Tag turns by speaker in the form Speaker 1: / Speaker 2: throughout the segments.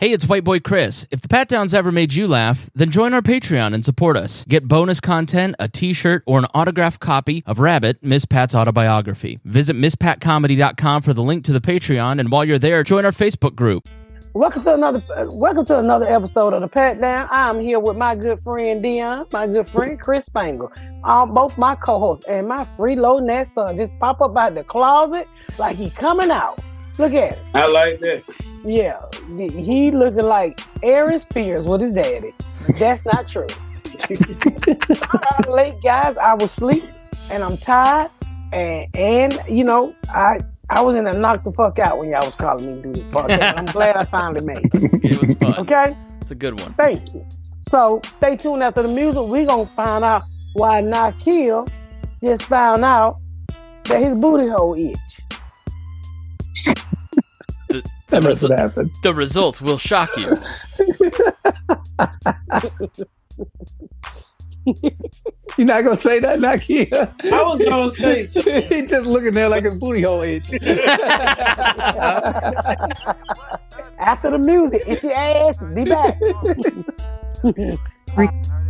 Speaker 1: Hey, it's White Boy Chris. If the Pat Downs ever made you laugh, then join our Patreon and support us. Get bonus content, a t shirt, or an autographed copy of Rabbit, Miss Pat's autobiography. Visit MissPatComedy.com for the link to the Patreon, and while you're there, join our Facebook group.
Speaker 2: Welcome to another uh, welcome to another episode of the Pat Down. I'm here with my good friend Dion, my good friend Chris Spangle, um, both my co-hosts, and my freeloading that son just pop up out the closet like he coming out. Look at it.
Speaker 3: I like that.
Speaker 2: Yeah, he looking like Aaron Spears with his daddy. That's not true. I'm late, guys. I was asleep and I'm tired, and and you know I I was in a knock the fuck out when y'all was calling me to do this podcast. I'm glad I finally made it.
Speaker 1: It was fun.
Speaker 2: Okay,
Speaker 1: It's a good one.
Speaker 2: thank you. So stay tuned after the music. We gonna find out why Nakil just found out that his booty hole itch.
Speaker 1: The,
Speaker 4: That must have happened.
Speaker 1: the results will shock you.
Speaker 4: You're not gonna say that, Nakia?
Speaker 3: I was gonna say something.
Speaker 4: He just looking there like his booty hole itch.
Speaker 2: After the music, itch your ass. Be back.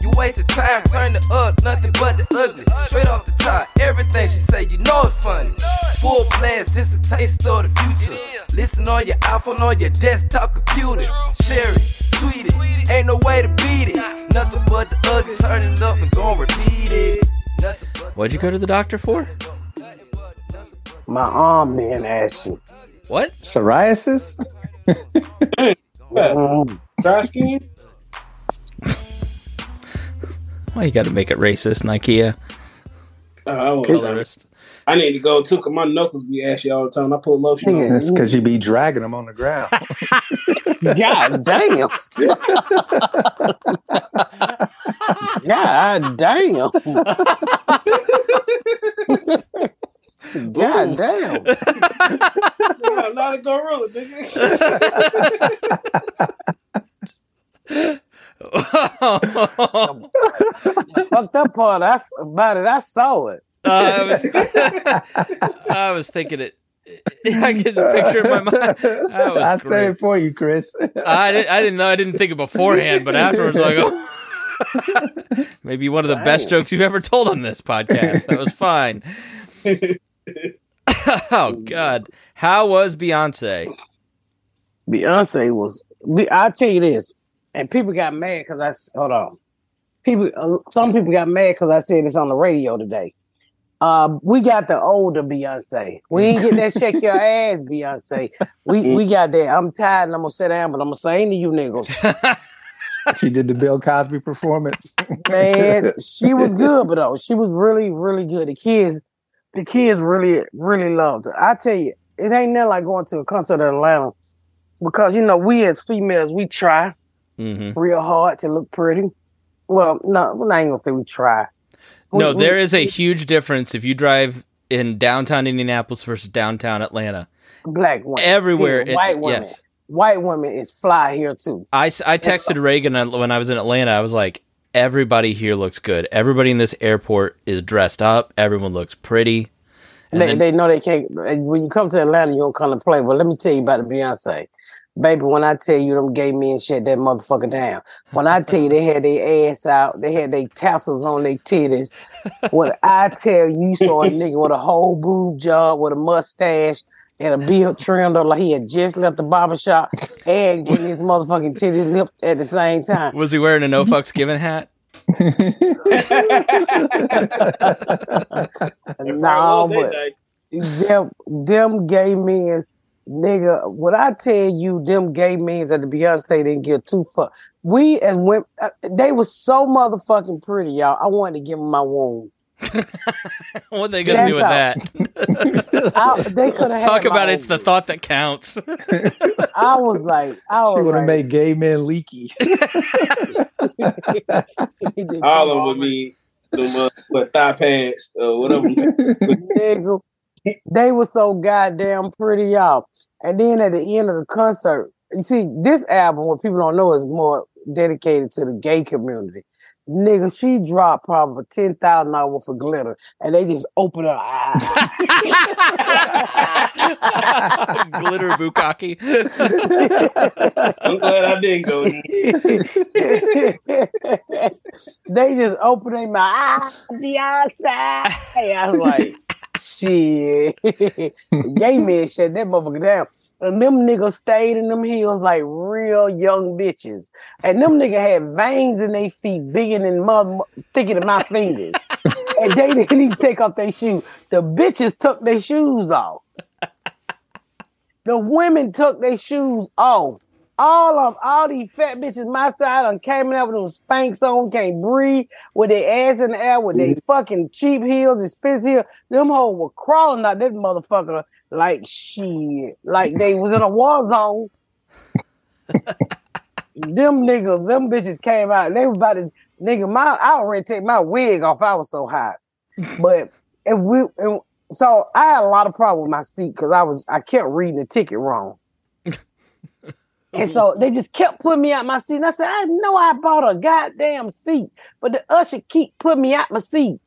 Speaker 5: You wasted time, turn it up, nothing but the ugly. Straight off the top, everything she say, you know it's funny. Full blast, this a taste of the future. Listen on your iPhone, on your desktop computer. Share it, tweet it, ain't no way to beat it. Nothing but the ugly, turn it up and gon' repeat it.
Speaker 1: What'd you go to the doctor for?
Speaker 2: My arm being ashy.
Speaker 1: What?
Speaker 4: Psoriasis?
Speaker 2: Mm.
Speaker 3: Dry skin?
Speaker 1: Why you got to make it racist, Nikea?
Speaker 3: Uh, I, was,
Speaker 1: Colorist.
Speaker 3: I need to go too, cause my knuckles be ashy all the time. I put lotion on.
Speaker 4: That's because you be dragging them on the ground.
Speaker 2: God damn. God damn. God damn.
Speaker 3: Yeah, not a gorilla, nigga.
Speaker 2: The fucked up part I, s- about it, I saw it.
Speaker 1: I was, I was thinking it. I get the picture in my mind. That was
Speaker 4: I
Speaker 1: great.
Speaker 4: said it for you, Chris.
Speaker 1: I didn't. I didn't know. I didn't think it beforehand, but afterwards, like, oh. maybe one of the best jokes you've ever told on this podcast. That was fine. oh God, how was Beyonce?
Speaker 2: Beyonce was. I'll tell you this, and people got mad because I hold on. People, uh, some people got mad because I said this on the radio today. Uh, we got the older Beyonce. We ain't get that shake your ass Beyonce. We we got that. I'm tired and I'm gonna sit down, but I'm gonna say to you niggas,
Speaker 4: she did the Bill Cosby performance.
Speaker 2: man, she was good, but though she was really really good. The kids, the kids really really loved her. I tell you, it ain't nothing like going to a concert in Atlanta because you know we as females we try.
Speaker 1: Hmm
Speaker 2: real hard to look pretty. Well, no, we're not even gonna say we try. We-
Speaker 1: No,
Speaker 2: we-
Speaker 1: there is a huge difference if you drive in downtown Indianapolis versus downtown Atlanta.
Speaker 2: black women
Speaker 1: Everywhere, it-
Speaker 2: white women.
Speaker 1: yes.
Speaker 2: White women is fly here too.
Speaker 1: I, I texted Reagan when I was in Atlanta. I was like, everybody here looks good. Everybody in this airport is dressed up. Everyone looks pretty.
Speaker 2: They,
Speaker 1: then-
Speaker 2: they know they can't. When you come to Atlanta, you don't come to play. But let me tell you about the Beyonce, baby. When I tell you them gay men shut that motherfucker down. When I tell you they had their ass out, they had their tassels on their titties. When I tell you, you saw a nigga with a whole boob job with a mustache. And a beard trimmed up like he had just left the barber shop and getting his motherfucking titties lipped at the same time.
Speaker 1: was he wearing a no fucks given hat?
Speaker 2: No, but them, them gay men, nigga, what I tell you, them gay men that the Beyonce didn't give two fuck. We as women, uh, they was so motherfucking pretty, y'all. I wanted to give them my womb.
Speaker 1: what are they gonna do with that?
Speaker 2: I, they could have
Speaker 1: Talk about it's the thought that counts.
Speaker 2: I was like, I was
Speaker 4: She would have
Speaker 2: like,
Speaker 4: made gay men leaky.
Speaker 3: All of them with me, them uh, what thigh pads or whatever.
Speaker 2: nigga. They were so goddamn pretty, y'all. And then at the end of the concert, you see, this album, what people don't know, is more dedicated to the gay community. Nigga, she dropped probably ten thousand dollars for glitter, and they just opened her eyes.
Speaker 1: Glitter bukkake.
Speaker 3: I'm glad I didn't go.
Speaker 2: they just opened their mouth. Ah, the outside. I was like, shit. Gay men shut that motherfucker down. And them niggas stayed in them heels like real young bitches. And them niggas had veins in their feet bigger than mother, thicker than my fingers. and they didn't even take off their shoes. The bitches took their shoes off. The women took their shoes off. All of all these fat bitches my side on came out with them Spanx on, can't breathe, with their ass in the air, with their mm-hmm. fucking cheap heels and spitz heels. Them hoes were crawling out this motherfucker like shit, like they was in a war zone. them niggas, them bitches came out. They was about to nigga. My I already take my wig off. I was so hot, but and we and so I had a lot of problem with my seat because I was I kept reading the ticket wrong. And so they just kept putting me out my seat. And I said, I know I bought a goddamn seat, but the usher keep putting me out my seat.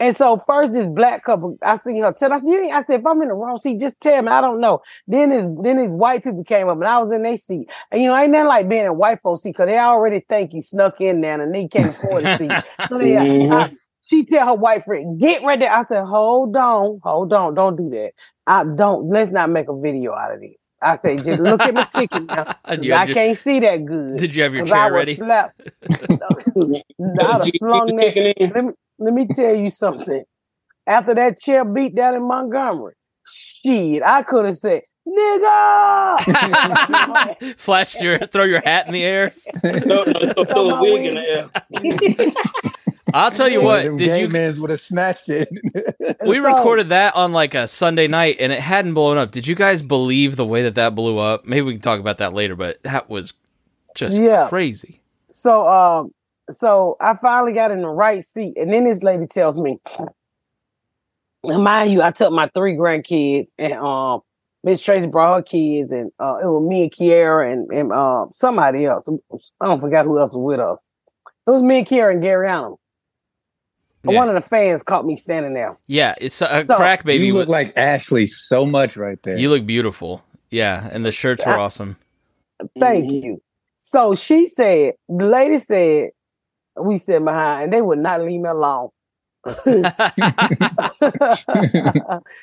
Speaker 2: And so first this black couple, I seen her tell. I said, you ain't, I said, if I'm in the wrong seat, just tell me. I don't know. Then this, then these white people came up and I was in their seat. And you know, ain't nothing like being in white folks seat because they already think you snuck in there and they can't afford the seat. So they, I- mm-hmm. she tell her white friend, get right there. I said, hold on, hold on, don't do that. I don't, let's not make a video out of this. I say, just look at my ticket now. 'cause
Speaker 1: And you had
Speaker 2: I
Speaker 1: your-
Speaker 2: can't see that good.
Speaker 1: Did you have your
Speaker 2: 'Cause I
Speaker 1: chair
Speaker 2: was
Speaker 1: ready?
Speaker 2: Slapped. I'd have slung that. Let me, let me tell you something. After that chair beat down in Montgomery, shit, I could have said, nigga.
Speaker 1: Flashed your, throw your hat in the air.
Speaker 3: Throw, no, throw, throw a wig in the air.
Speaker 1: I'll tell you what.
Speaker 4: of them
Speaker 1: Did
Speaker 4: gay
Speaker 1: you?
Speaker 4: men's would have snatched it.
Speaker 1: We
Speaker 2: So-
Speaker 1: recorded that on like a Sunday night, and it hadn't blown up. Did you guys believe the way that that blew up? Maybe we can talk about that later, but that was just
Speaker 2: Yeah.
Speaker 1: crazy.
Speaker 2: So um, so I finally got in the right seat, and then this lady tells me, and mind you, I took my three grandkids, and um, Miss Tracy brought her kids, and uh, it was me and Kiera and and uh, somebody else. I don't forget who else was with us. It was me and Kiera and Gary Allen. And
Speaker 1: Yeah.
Speaker 2: One of the fans caught me standing there.
Speaker 1: Yeah, it's a
Speaker 2: So-
Speaker 1: crack baby.
Speaker 4: you look like Ashley so much right there.
Speaker 1: you look beautiful. Yeah, and the shirts were
Speaker 2: Yeah.
Speaker 1: awesome.
Speaker 2: Thank you. So she said, the lady said, we sit behind, and they would not leave me alone.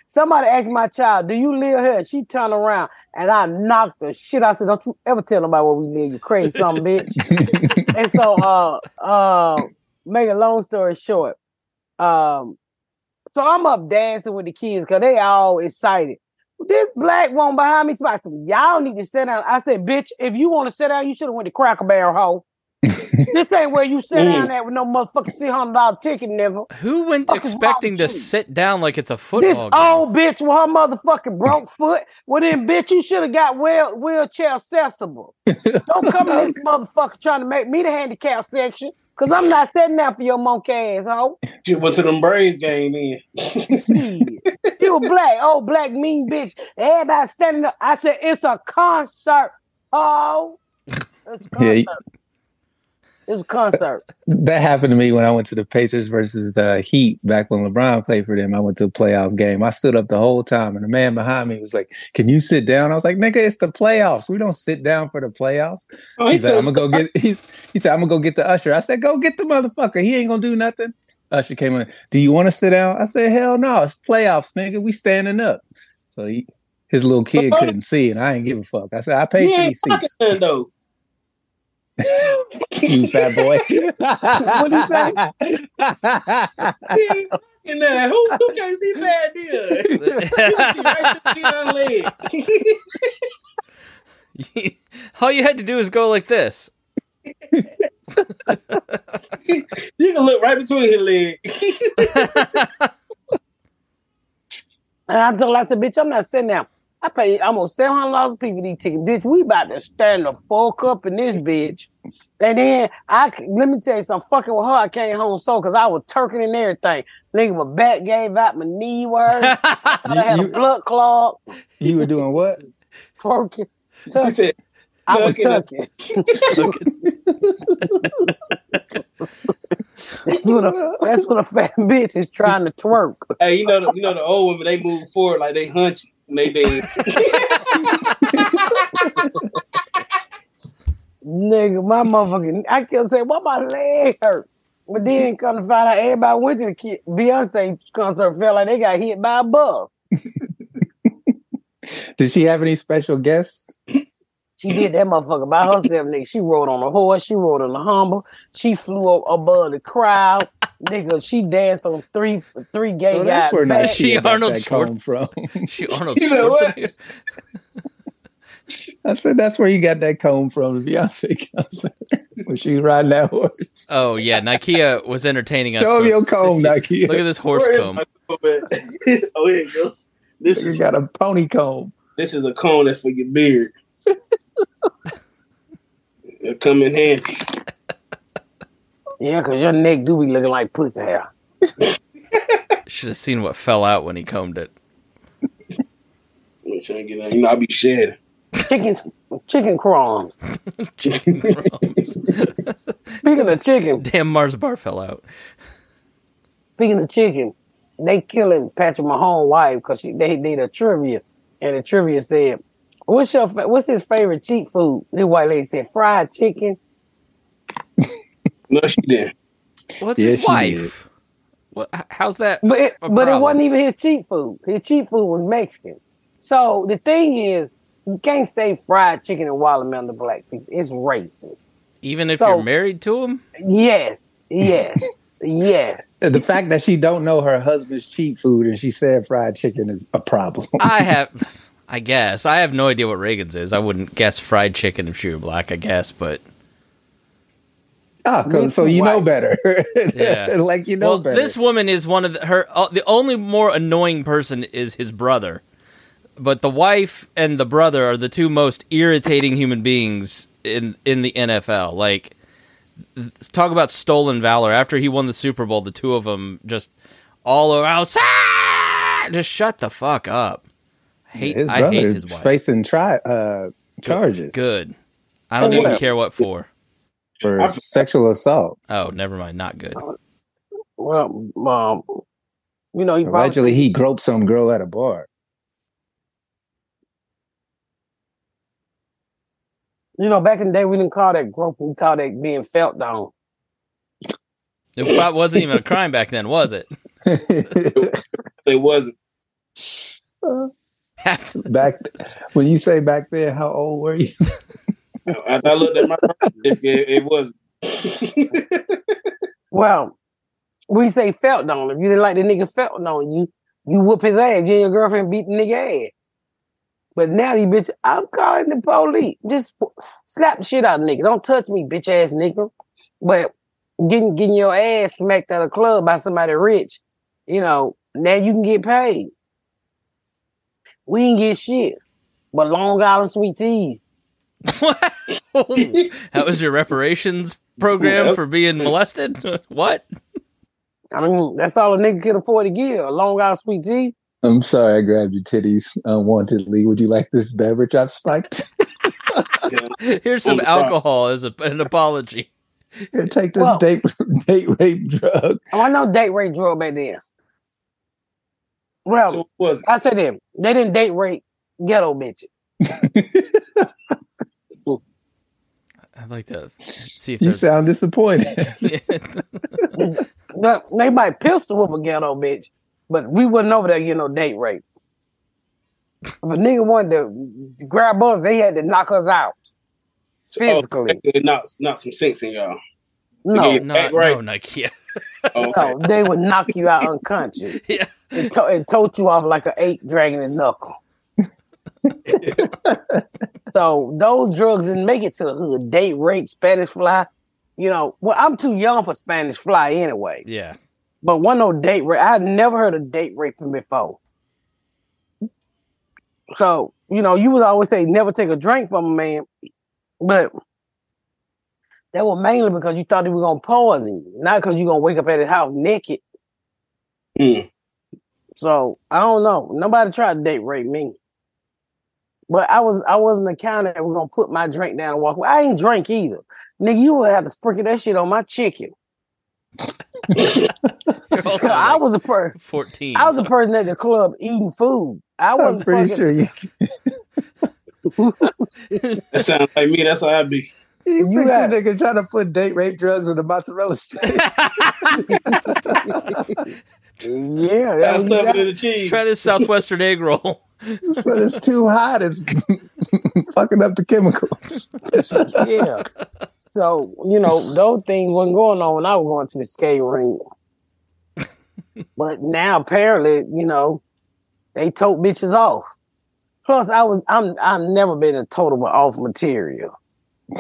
Speaker 2: Somebody asked my child, "Do you live here?" She turned around and I knocked the shit. I said, "Don't you ever tell nobody where we live, you crazy son of a bitch." and so, uh, uh, make a long story short, um, so I'm up dancing with the kids because they all excited. This black woman behind me, I said, "Y'all need to sit down." I said, "Bitch, if you want to sit down, you should have went to Cracker Barrel, hoe. this ain't where you sit down at with no motherfucking six hundred dollar ticket, nigga."
Speaker 1: Who went
Speaker 2: Fuck
Speaker 1: expecting to
Speaker 2: you?
Speaker 1: sit down like it's a
Speaker 2: This
Speaker 1: football game?
Speaker 2: old bitch with her motherfucking broke foot. Well then, bitch, you should have got wheel, wheelchair accessible. Don't come in this motherfucker trying to make me the handicap section. Cause I'm not sitting down for your monkey ass, hoe.
Speaker 3: She went to them Braves game then.
Speaker 2: Shit. you a black, old black mean bitch. Everybody standing up. I said, it's a concert. Oh. It's a concert.
Speaker 4: Yeah, you-
Speaker 2: it's a concert.
Speaker 4: that happened to me when I went to the Pacers versus uh, Heat back when LeBron played for them. I went to a playoff game. I stood up the whole time, and the man behind me was like, "Can you sit down?" I was like, "Nigga, it's the playoffs. We don't sit down for the playoffs."
Speaker 3: Oh,
Speaker 4: He's like, "I'm gonna go get." He's, he said, "I'm gonna go get the usher." I said, "Go get the motherfucker. He ain't gonna do nothing." Usher came in. Do you want to sit down? I said, "Hell no. It's playoffs, nigga. We standing up." So he, his little kid couldn't see, and I ain't give a fuck. I said, "I paid
Speaker 3: He
Speaker 4: for these seats."
Speaker 3: nothing, though.
Speaker 4: you fat boy.
Speaker 2: What'd he say?
Speaker 3: He ain't fucking nothing. Who, who can't see bad deal? You see right through the legs.
Speaker 1: All you had to do is go like this.
Speaker 3: you can look right between his legs.
Speaker 2: And I told her, I said, bitch, I'm not sitting down. I pay almost seven hundred dollars a piece for these tickets, bitch. We about to stand the fuck up in this bitch. And then I let me tell you something. Fucking with her, I came home so because I was turking and everything. Nigga, my back gave out, my knee hurt. I had a
Speaker 4: You-
Speaker 2: blood clot.
Speaker 4: You were doing what?
Speaker 2: Twerking.
Speaker 3: He
Speaker 2: Tucking.
Speaker 3: said,
Speaker 2: I was
Speaker 3: tucking.
Speaker 2: tucking. that's, what a, that's what a fat bitch is trying to twerk.
Speaker 3: Hey, you know, the, you know the old women. They move forward like they hunch when they.
Speaker 2: Nigga, my motherfucking, I kept saying, why my leg hurt? But then come to find out everybody went to the kid, Beyonce concert felt like they got hit by a bus.
Speaker 4: Did she have any special guests?
Speaker 2: She did that motherfucker by herself, nigga. She rode on a horse, she rode on a humble, she flew up above the crowd. Nigga, she danced on three three gay
Speaker 4: so
Speaker 2: guys.
Speaker 4: that's where
Speaker 2: back.
Speaker 4: Nikea
Speaker 1: She
Speaker 4: got
Speaker 1: Arnold
Speaker 4: that
Speaker 1: Schwar-
Speaker 4: comb from.
Speaker 1: she Arnold
Speaker 3: You know what?
Speaker 1: Schwarzenegger.
Speaker 4: I said that's where you got that comb from, the Beyonce concert. when she was riding that horse.
Speaker 1: Oh yeah, Nikea was entertaining us.
Speaker 4: Show
Speaker 1: for
Speaker 4: me your comb,
Speaker 1: 50
Speaker 4: Nikea.
Speaker 1: Look at this horse
Speaker 3: Where is
Speaker 1: comb.
Speaker 3: my comb at? oh, here you go. This is
Speaker 4: got a pony comb.
Speaker 3: this is a comb that's for your beard. It'll come in handy.
Speaker 2: Yeah, cause your neck do be looking like pussy hair.
Speaker 1: Should have seen what fell out when he combed it.
Speaker 3: I'm trying to get on. You know, I'll be shedding.
Speaker 2: Chicken chicken crumbs.
Speaker 1: Chicken crumbs.
Speaker 2: Speaking of chicken,
Speaker 1: Damn, Mars bar fell out.
Speaker 2: speaking of chicken, they killing Patrick Mahomes' wife because she they did a trivia, and the trivia said, "What's your fa- what's his favorite cheat food?" The white lady said, "Fried chicken."
Speaker 3: No, she didn't.
Speaker 1: What's
Speaker 4: Yeah,
Speaker 1: his
Speaker 4: she
Speaker 1: wife? What? How's that?
Speaker 2: But it,
Speaker 1: a
Speaker 2: but it wasn't even his cheat food. His cheat food was Mexican. So the thing is, you can't say fried chicken and watermelon to black people. It's racist.
Speaker 1: Even if
Speaker 2: So-
Speaker 1: you're married to him,
Speaker 2: Yes, yes, yes.
Speaker 4: The fact that she don't know her husband's cheap food and she said fried chicken is a problem.
Speaker 1: I have. I guess I have no idea what Reagan's is. I wouldn't guess fried chicken if she were black. I guess, but
Speaker 4: Ah, 'cause-
Speaker 2: Me
Speaker 4: so you know better.
Speaker 1: Yeah.
Speaker 4: like you know
Speaker 1: well,
Speaker 4: better.
Speaker 1: this woman is one of the, her. Uh, the only more annoying person is his brother, but the wife and the brother are the two most irritating human beings in in the NFL. Like, talk about stolen valor. After he won the Super Bowl, the two of them just all around. "Ah!" Just shut the fuck up. I hate.
Speaker 4: his
Speaker 1: I hate his wife.
Speaker 4: facing tri- uh, charges
Speaker 1: Good. I don't
Speaker 2: Oh,
Speaker 1: even
Speaker 2: yeah.
Speaker 1: care what for.
Speaker 4: For
Speaker 3: I've-
Speaker 4: sexual assault.
Speaker 1: Oh, never mind. Not good.
Speaker 2: Well, um, you know, he probably,
Speaker 4: Allegedly, he groped some girl at a bar.
Speaker 2: you know, back in the day, we didn't call that groping. We called that being felt down.
Speaker 1: It probably wasn't even a crime back then, was it?
Speaker 3: It wasn't.
Speaker 1: Half-
Speaker 4: back when you say back then, how old were you?
Speaker 3: I, I looked at my it, it, it wasn't.
Speaker 2: Well, we say felt on. If you didn't like the nigga felt on you, you whoop his ass. You and your girlfriend beat the nigga ass. But now you bitch, I'm calling the police. Just slap the shit out of nigga. Don't touch me, bitch ass nigga. But getting getting your ass smacked at a club by somebody rich, you know, now you can get paid. We ain't get shit. But Long Island sweet teas.
Speaker 1: That was your reparations program
Speaker 3: Yep.
Speaker 1: for being molested? what?
Speaker 2: I mean, that's all a nigga can afford to give. A Long Island sweet tea.
Speaker 4: I'm sorry, I grabbed your titties unwantedly. Would you like this beverage I've spiked?
Speaker 1: Here's some
Speaker 3: Oh,
Speaker 1: alcohol as a, an apology.
Speaker 4: Here, take this
Speaker 2: Well-
Speaker 4: date date rape drug.
Speaker 2: Oh, I know date rape drug back then. Well,
Speaker 3: So wasn't.
Speaker 2: I said them. They didn't date rape ghetto bitches.
Speaker 1: I'd like to see if
Speaker 4: You
Speaker 1: there's
Speaker 4: sound disappointed.
Speaker 2: But they might pistol whoop a ghetto bitch, but we wasn't over there getting no date rape. If a nigga wanted to grab us, they had to knock us out physically.
Speaker 3: Oh, they knocked, knocked some sinks in y'all.
Speaker 2: no,
Speaker 3: Yeah.
Speaker 1: no,
Speaker 3: Back right.
Speaker 1: no, Nike. Yeah.
Speaker 3: Oh, okay.
Speaker 2: no, they would knock you out unconscious
Speaker 1: yeah.
Speaker 2: and, to- and tote you off like an ape dragging a knuckle. so those drugs didn't make it to the hood. Date rape, Spanish fly. you know, well, I'm too young for Spanish fly anyway.
Speaker 1: Yeah.
Speaker 2: But one no date rape. I had never heard of date raping before. So, you know, you would always say never take a drink from a man, but that was mainly because you thought he was gonna poison you, not because you're gonna wake up at his house naked.
Speaker 3: Mm.
Speaker 2: So I don't know. Nobody tried to date rape me. But I was I wasn't the kind that was gonna put my drink down and walk away. I ain't drink either. Nigga, you would have to sprinkle that shit on my chicken.
Speaker 1: You're also
Speaker 2: So I was a per
Speaker 1: 14.
Speaker 2: I was a person at the club eating food. I
Speaker 4: I'm
Speaker 2: wasn't
Speaker 4: pretty
Speaker 2: fucking,
Speaker 4: sure you.
Speaker 3: That sounds like me. That's how I be.
Speaker 4: You,
Speaker 2: You
Speaker 4: picture
Speaker 2: got-
Speaker 4: nigga trying to put date rape drugs in the mozzarella stick.
Speaker 2: Yeah,
Speaker 3: Got
Speaker 2: that,
Speaker 3: stuff
Speaker 2: that,
Speaker 3: in the cheese.
Speaker 1: Try this Southwestern egg roll.
Speaker 4: So it's too hot. It's fucking up the chemicals.
Speaker 2: yeah. So, you know, those things wasn't going on when I was going to the skate ring. but now apparently, you know, they tote bitches off. Plus, I was I'm I've never been a total off material.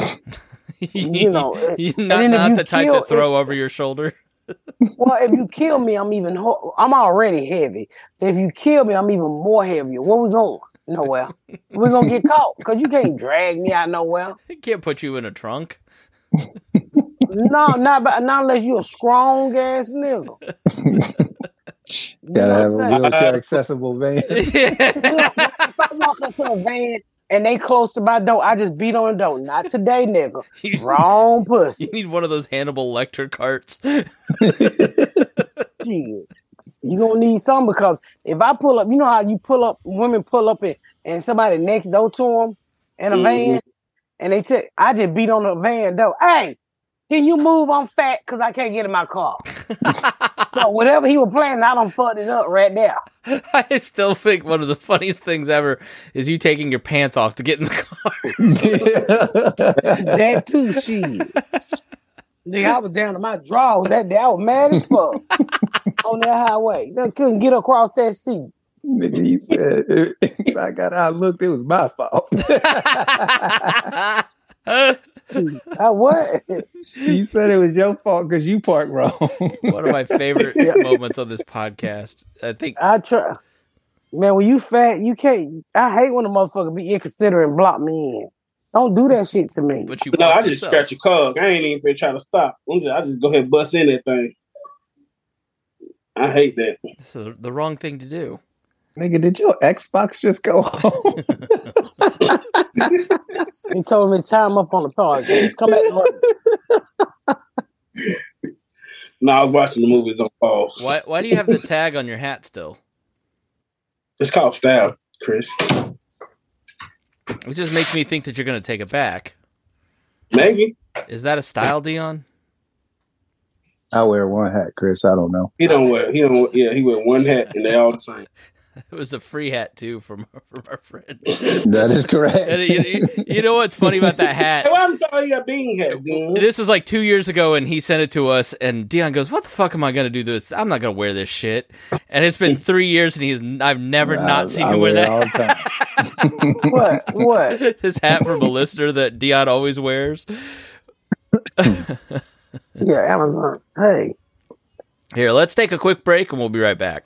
Speaker 2: You know,
Speaker 1: You're not,
Speaker 2: then
Speaker 1: not
Speaker 2: you
Speaker 1: the type to throw over your shoulder.
Speaker 2: Well, if you kill me, I'm even ho- I'm already heavy. If you kill me, I'm even more heavier. What we going? Nowhere. We're gonna get caught because you can't drag me out nowhere.
Speaker 1: It can't put you in a trunk.
Speaker 2: No, not but not unless you're a strong ass nigga. You
Speaker 4: Gotta have a wheelchair accessible van.
Speaker 2: if I walk into a van and they close to my door, I just beat on the door. Not today, nigga.
Speaker 1: you,
Speaker 2: Wrong pussy.
Speaker 1: you need one of those Hannibal Lecter carts.
Speaker 2: Shit. You gonna need some because if I pull up, you know how you pull up, women pull up and, and somebody next door to them in a
Speaker 3: Mhm.
Speaker 2: van, and they take, I just beat on the van door. Hey, can you move? I'm fat because I can't get in my car. so whatever he was playing, I don't fucked it up right there.
Speaker 1: I still think one of the funniest things ever is you taking your pants off to get in the car.
Speaker 2: that too, shit. Nigga, I was down to my drawers that day. I was mad as fuck on that highway. They couldn't get across that seat.
Speaker 4: Nigga, he said, if I got out, looked, it was my fault.
Speaker 2: I what?
Speaker 4: You said it was your fault because you parked wrong.
Speaker 1: one of my favorite moments on this podcast. I think
Speaker 2: I try. Man, when you fat, you can't. I hate when a motherfucker be inconsiderate and block me in. Don't do that shit to me.
Speaker 1: but you
Speaker 3: No, I just
Speaker 1: yourself.
Speaker 3: scratch your cog. I ain't even been trying to stop. I'm just, I just go ahead and bust in that thing. I hate that.
Speaker 1: This is the wrong thing to do.
Speaker 4: Nigga, did your Xbox just go home?
Speaker 2: He told me to time up on the podcast. Come back to work.
Speaker 3: No, I was watching the movies on pause.
Speaker 1: Why why do you have the tag on your hat still?
Speaker 3: It's called style, Chris.
Speaker 1: It just makes me think that you're going to take it back.
Speaker 3: Maybe
Speaker 1: Is that a style, Dion?
Speaker 4: I wear one hat, Chris. I don't know.
Speaker 3: he don't wear. He don't. Yeah, he wear one hat and they all the same.
Speaker 1: It was a free hat too from from our friend.
Speaker 4: That is correct.
Speaker 1: And you, you- you know what's funny about that hat?
Speaker 3: Hey, why I'm telling you got bean hats, dude?
Speaker 1: This was like two years ago, and he sent it to us. And Dion goes, "What the fuck am I gonna do this? I'm not gonna wear this shit." And it's been three years, and he's I've never
Speaker 4: I-
Speaker 1: not seen
Speaker 4: I
Speaker 1: him wear
Speaker 4: wear it
Speaker 1: that.
Speaker 4: all the time.
Speaker 2: What? What?
Speaker 1: His hat from a listener that Dion always wears.
Speaker 2: Yeah, Amazon. Hey.
Speaker 1: Here, let's take a quick break, and we'll be right back.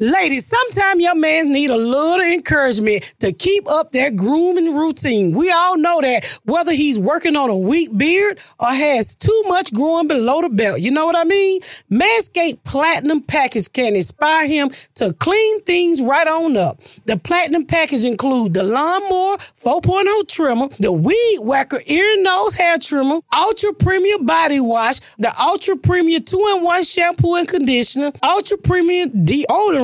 Speaker 6: Ladies, sometimes your man need a little encouragement to keep up that grooming routine. We all know that whether he's working on a weak beard or has too much growing below the belt. You know what I mean? Manscaped Platinum Package can inspire him to clean things right on up. The Platinum Package include the Lawnmower 4.0 trimmer, the Weed Whacker ear and nose hair trimmer, Ultra Premium Body Wash, the Ultra Premium 2-in-1 shampoo and conditioner, Ultra Premium deodorant,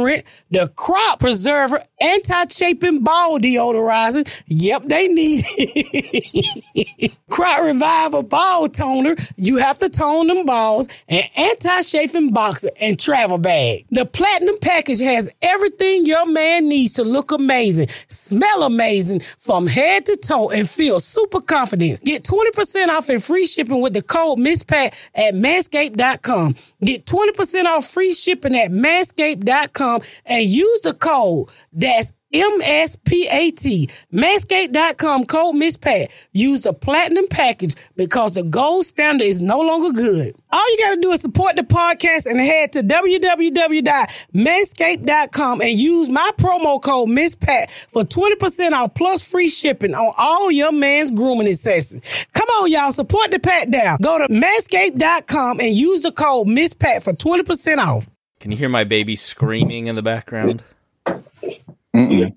Speaker 6: the Crop Preserver, anti-chafing ball deodorizer. Yep, they need it. Crop Reviver ball toner. You have to tone them balls. And anti-chafing boxer and travel bag. The platinum package has everything your man needs to look amazing, smell amazing from head to toe, and feel super confident. Get 20% off and free shipping with the code MISSPAT at manscaped.com. Get 20% off free shipping at manscaped.com and use the code that's MSPAT. Manscaped.com code MISSPAT. Use the platinum package because the gold standard is no longer good. All you got to do is support the podcast and head to www.manscaped.com and use my promo code MISSPAT for 20% off plus free shipping on all your man's grooming accessories. Come on, y'all. Support the pat down. Go to manscaped.com and use the code MISSPAT for 20% off.
Speaker 1: Can you hear my baby screaming in the background?
Speaker 4: Mm-mm.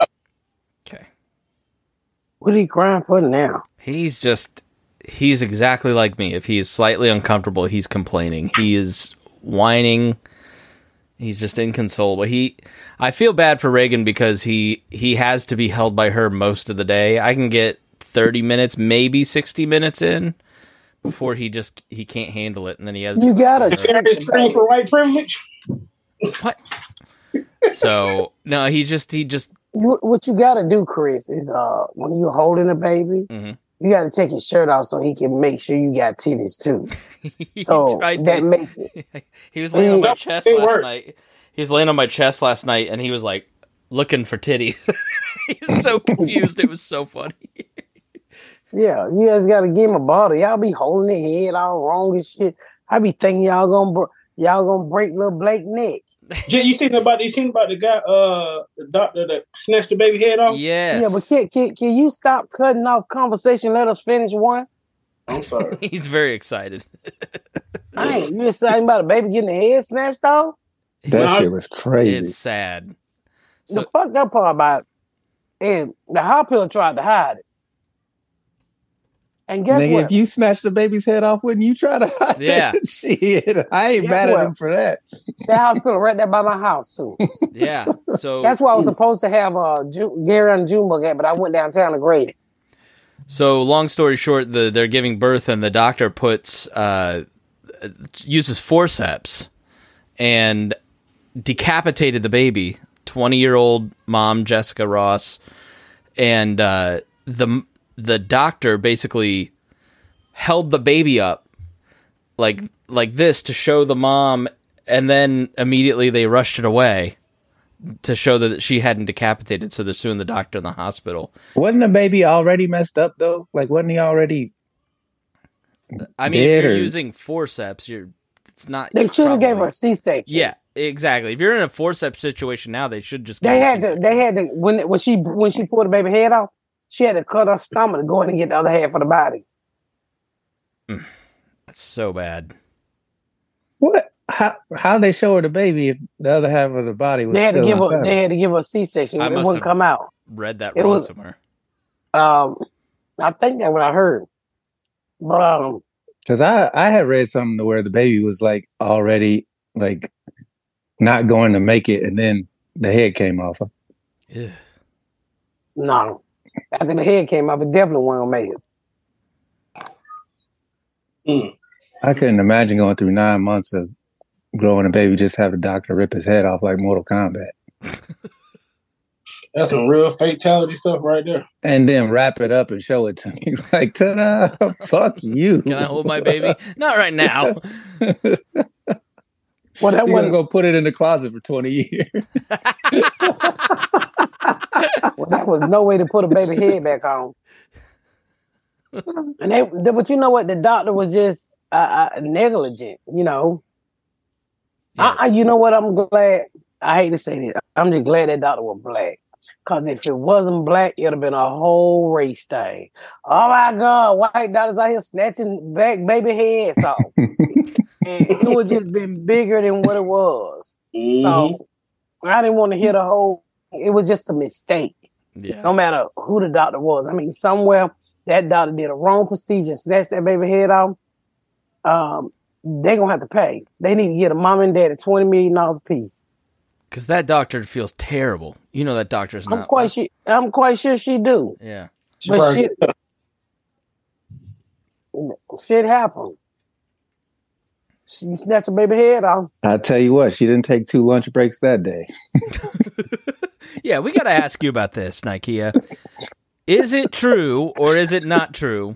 Speaker 1: Okay.
Speaker 2: What are you crying for now?
Speaker 1: He's just he's exactly like me. If he is slightly uncomfortable, he's complaining. He is whining. He's just inconsolable. He I feel bad for Reagan because he he has to be held by her most of the day. I can get 30 minutes, maybe 60 minutes in before he just he can't handle it and then he has
Speaker 2: You gotta
Speaker 3: Is there a screen for white privilege?
Speaker 1: what? So, no, he just he just
Speaker 2: What what you gotta do, Chris, is uh when you're holding a baby,
Speaker 1: Mhm.
Speaker 2: you gotta take his shirt off so he can make sure you got titties too. So
Speaker 1: tried
Speaker 2: that
Speaker 1: to-
Speaker 2: makes it.
Speaker 1: he was laying on my
Speaker 3: It
Speaker 1: chest
Speaker 3: worked.
Speaker 1: last night. He was laying on my chest last night, and he was like looking for titties. He's so confused. It was so funny.
Speaker 2: Yeah, you guys gotta give him a bottle. Y'all be holding the head all wrong and shit. I be thinking y'all gonna br- y'all gonna break little Blake neck.
Speaker 3: Jay, you seen about you seen about the guy, uh, the doctor that snatched the baby head off?
Speaker 1: Yes.
Speaker 2: Yeah, but can, can can you stop cutting off conversation? Let us finish one.
Speaker 3: I'm sorry.
Speaker 1: He's very excited.
Speaker 2: I ain't you just saying about a baby getting the head snatched off.
Speaker 4: That
Speaker 3: Nah,
Speaker 4: shit was crazy.
Speaker 1: It's sad.
Speaker 2: the
Speaker 1: So
Speaker 2: fucked up part about and the hospital tried to hide it. And guess
Speaker 4: Nigga,
Speaker 2: what?
Speaker 4: if you snatch the baby's head off, wouldn't you try to hide
Speaker 1: Yeah.
Speaker 4: it? Shit, I ain't
Speaker 2: Guess
Speaker 4: mad
Speaker 2: what?
Speaker 4: at him for that.
Speaker 2: that hospital right there by my house too.
Speaker 1: yeah. So
Speaker 2: That's why I was supposed to have uh, Ju- Gary and Junebug at, but I went downtown to grade it.
Speaker 1: So, long story short, the they're giving birth, and the doctor puts uh, uses forceps and decapitated the baby. Twenty year old mom Jessica Ross, and uh, the the doctor basically held the baby up like like this to show the mom, and then immediately they rushed it away to show that she hadn't decapitated. So they're suing the doctor in the hospital.
Speaker 4: Wasn't the baby already messed up though? Like, wasn't he already?
Speaker 1: I mean, if you're
Speaker 4: or-
Speaker 1: using forceps, you're it's not.
Speaker 2: They should have gave her
Speaker 1: probably-
Speaker 2: a C section.
Speaker 1: Yeah, exactly. If you're in a forceps situation now, they should just.
Speaker 2: They had to. They had to when when she when she pulled the baby head off. She had to cut her stomach to go in and get the other half of the body.
Speaker 1: That's so bad.
Speaker 4: What? How? How they show her the baby if the other half of the body was
Speaker 2: They had to give her.
Speaker 4: inside?
Speaker 2: They had to give her a C section. It wouldn't
Speaker 1: have-
Speaker 2: come out.
Speaker 1: Read that
Speaker 2: It
Speaker 1: wrong
Speaker 2: was-
Speaker 1: somewhere.
Speaker 2: Um, I think that's what I heard. But um,
Speaker 4: Because I I had read something to where the baby was like already like not going to make it, and then the head came off.
Speaker 1: Yeah.
Speaker 2: No. After the head came off, it definitely wasn't gonna make it. Hmm.
Speaker 4: I couldn't imagine going through nine months of growing a baby just have a doctor rip his head off like Mortal Kombat,
Speaker 3: That's some real fatality stuff right there.
Speaker 4: and then wrap it up and show it to me like, ta-da! Fuck you.
Speaker 1: Can I hold my baby? Not right now.
Speaker 2: Well, that
Speaker 4: You're
Speaker 2: wasn't.
Speaker 4: go put it in the closet for twenty years.
Speaker 2: Well, that was no way to put a baby head back on. And they, they- but you know what? The doctor was just uh, uh, negligent. You know.
Speaker 1: Yeah.
Speaker 2: I, I, you know what? I'm glad. I hate to say this. I'm just glad that doctor was black. Cause if it wasn't black, it'd have been a whole race thing. Oh my God, white doctors out here snatching back baby heads off. and it would just been bigger than what it was.
Speaker 3: Mhm.
Speaker 2: So I didn't want to hear the whole. It was just a mistake.
Speaker 1: Yeah.
Speaker 2: No matter who the doctor was. I mean, somewhere that doctor did a wrong procedure, snatched that baby head off. Um, they gonna have to pay. They need to get a mom and dad twenty million dollars a piece.
Speaker 1: Because that doctor feels terrible. You know that doctor's
Speaker 2: I'm
Speaker 1: not.
Speaker 2: quite sure. I'm quite sure she do.
Speaker 1: Yeah.
Speaker 2: But
Speaker 3: probably-
Speaker 2: shit, shit happened. She snatched a baby head off.
Speaker 4: I tell you what, she didn't take two lunch breaks that day.
Speaker 1: Yeah, we got to ask you about this, Nikea. Is it true or is it not true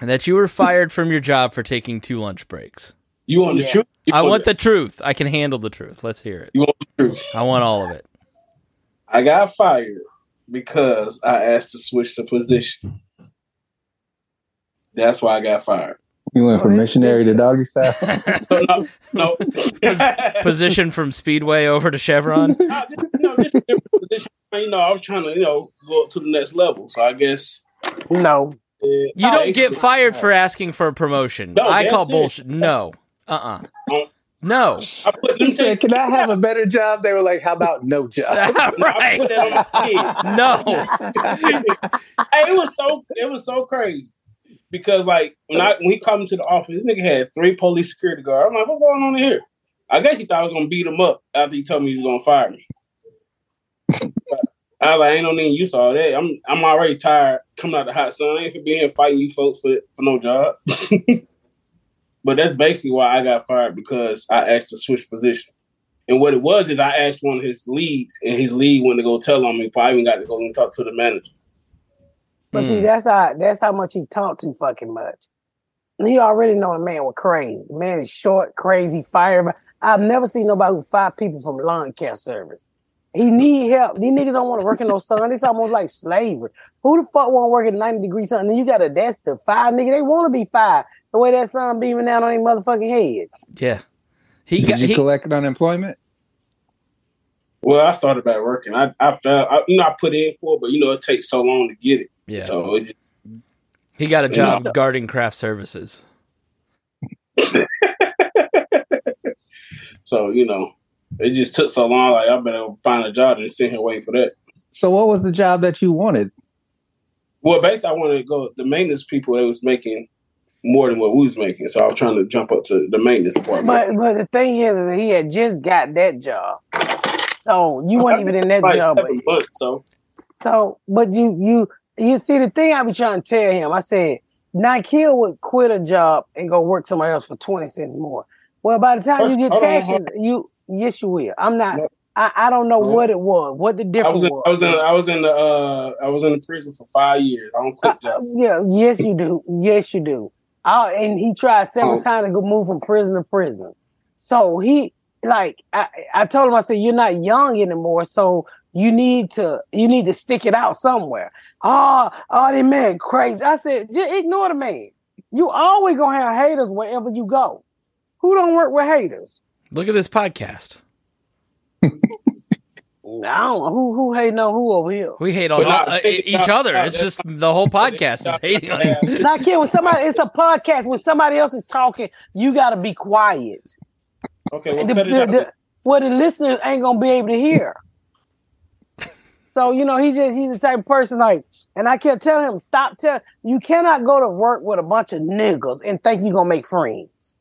Speaker 1: that you were fired from your job for taking two lunch breaks?
Speaker 3: You want the truth? You
Speaker 1: I want the truth. I can handle the truth. Let's hear it.
Speaker 3: You want the truth?
Speaker 1: I want all of it.
Speaker 3: I got fired because I asked to switch the position. That's why I got fired.
Speaker 4: You went oh, from missionary to doggy style.
Speaker 3: No, no, no.
Speaker 1: Position from Speedway over to Chevron.
Speaker 3: no, just, no, just a different position. You know, I was trying to, you know, go up to the next level. So I guess
Speaker 2: No,
Speaker 1: You don't get fired for asking for a promotion.
Speaker 3: No,
Speaker 1: I call
Speaker 3: that's it.
Speaker 1: bullshit. No. Uh uh
Speaker 3: Um,
Speaker 1: No.
Speaker 3: I put, let me
Speaker 4: He said, "Can I have a better job?" They were like, "How about no job?"
Speaker 1: Right.
Speaker 3: put that on my
Speaker 1: No.
Speaker 3: hey, it was so it was so crazy because like when I when he called me to the office, this nigga had three police security guards. I'm like, what's going on here? I guess he thought I was gonna beat him up after he told me he was gonna fire me. I was like, ain't no need you saw that. I'm I'm already tired coming out the hot sun. I ain't for being here fighting you folks for for no job. but that's basically why I got fired because I asked to switch position. And what it was is I asked one of his leads, and his lead went to go tell on me before I even got to go and talk to the manager.
Speaker 2: but
Speaker 1: Mm.
Speaker 2: see, that's how that's how much he talked too fucking much. He already know the man was crazy. The man is short, crazy, fire. I've never seen nobody who fired people from lawn care service. He need help. These niggas don't want to work in no sun. It's almost like slavery. Who the fuck want to work in 90 degree sun? Then you got a that's the fire nigga. They want to be fired. The way that sun beaming down on their motherfucking head.
Speaker 1: Yeah. He
Speaker 4: Did
Speaker 1: got
Speaker 4: you
Speaker 1: he,
Speaker 4: collect unemployment?
Speaker 3: Well, I started back working. I, I felt, I, you know, I put in for it, but you know, it takes so long to get it.
Speaker 1: yeah.
Speaker 3: So it just,
Speaker 1: He got a
Speaker 3: Yeah.
Speaker 1: job guarding craft services.
Speaker 3: so you know, it just took so long. Like I better find a job and sit here waiting for that.
Speaker 4: So, what was the job that you wanted?
Speaker 3: Well, basically, I wanted to go. The maintenance people they was making more than what we was making, so I was trying to jump up to the maintenance department.
Speaker 2: But but the thing is, is he had just got that job. So you weren't even in that
Speaker 3: Like
Speaker 2: job.
Speaker 3: seven months, so
Speaker 2: So, but you you you see the thing I be trying to tell him. I said Nikeel would quit a job and go work somewhere else for twenty cents more. Well, by the time
Speaker 3: First,
Speaker 2: you get
Speaker 3: hold on,
Speaker 2: you yes you will. I'm not.
Speaker 3: No.
Speaker 2: I, I don't know
Speaker 3: No.
Speaker 2: what it was, what the
Speaker 3: I
Speaker 2: difference
Speaker 3: was in,
Speaker 2: was.
Speaker 3: I was in I was in the uh I was in the prison for five years. I don't
Speaker 2: Uh,
Speaker 3: quit job.
Speaker 2: yeah, yes you do. Yes you do. I, and he tried several
Speaker 3: Oh.
Speaker 2: times to go move from prison to prison. So he like I, I told him I said you're not young anymore, so you need to you need to stick it out somewhere. Oh, oh, that man crazy. I said just ignore the man. You always gonna have haters wherever you go. Who don't work with haters?
Speaker 1: Look at this podcast.
Speaker 2: I don't know who who hating on who over here.
Speaker 1: We hate on
Speaker 3: But
Speaker 1: all,
Speaker 3: not-
Speaker 1: uh, each other. It's just the whole podcast is hating on you.
Speaker 2: Not kidding. When somebody, it's a podcast. When somebody else is talking, you got to be quiet.
Speaker 3: Okay, well,
Speaker 2: the, the, the, what the listeners ain't gonna be able to hear. So you know, he just he's the type of person like, and I kept telling him, stop telling you cannot go to work with a bunch of niggas and think you're gonna make friends.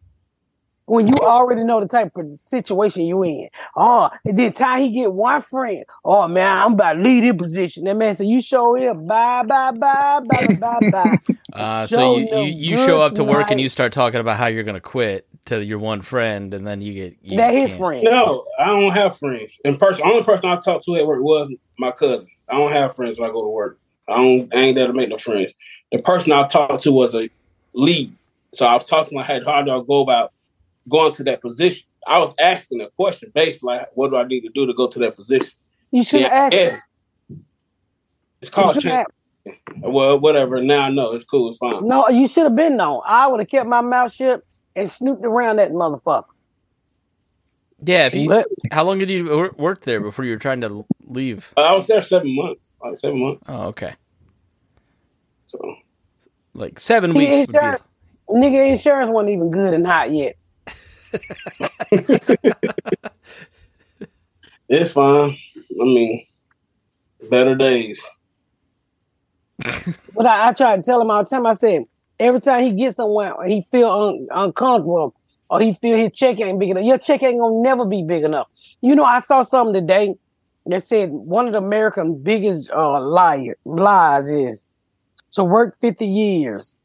Speaker 2: When you already know the type of situation you in. Oh, and then time he get one friend. Oh man, I'm about to leave this position. That man said, You show here, bye, bye, bye, bye, bye, bye.
Speaker 1: Uh, so you, you, you show up to work and you start talking about how you're going to quit to your one friend, and then you get you
Speaker 2: that his
Speaker 1: can't.
Speaker 2: friend.
Speaker 3: No, I don't have friends. In person, only person I talked to at work was my cousin. I don't have friends when I go to work. I don't. I ain't there to make no friends. The person I talked to was a lead, so I was talking to my head. How do I go about going to that position? I was asking a question based like, what do I need to do to go to that position?
Speaker 2: You should have asked.
Speaker 3: yes. It's called
Speaker 2: shoulda
Speaker 3: change. Well, whatever. Now I know it's cool. It's fine.
Speaker 2: No, you should have been known. I would have kept my mouth shut and snooped around that motherfucker.
Speaker 1: Yeah. If you,
Speaker 2: But
Speaker 1: how long did you work there before you were trying to leave?
Speaker 3: I was there seven months. Like seven months.
Speaker 1: Oh, okay.
Speaker 3: So
Speaker 1: Like seven
Speaker 2: He
Speaker 1: weeks. Would
Speaker 2: insurance-
Speaker 1: be,
Speaker 2: nigga insurance wasn't even good and hot yet.
Speaker 3: It's fine. I mean, better days.
Speaker 2: But I, I tried to tell him all the time. I said every time he gets somewhere, he feel un, uncomfortable or he feel his check ain't big enough. Your check ain't gonna never be big enough. You know, I saw something today that said one of the American biggest uh liar lies is to work 50 years,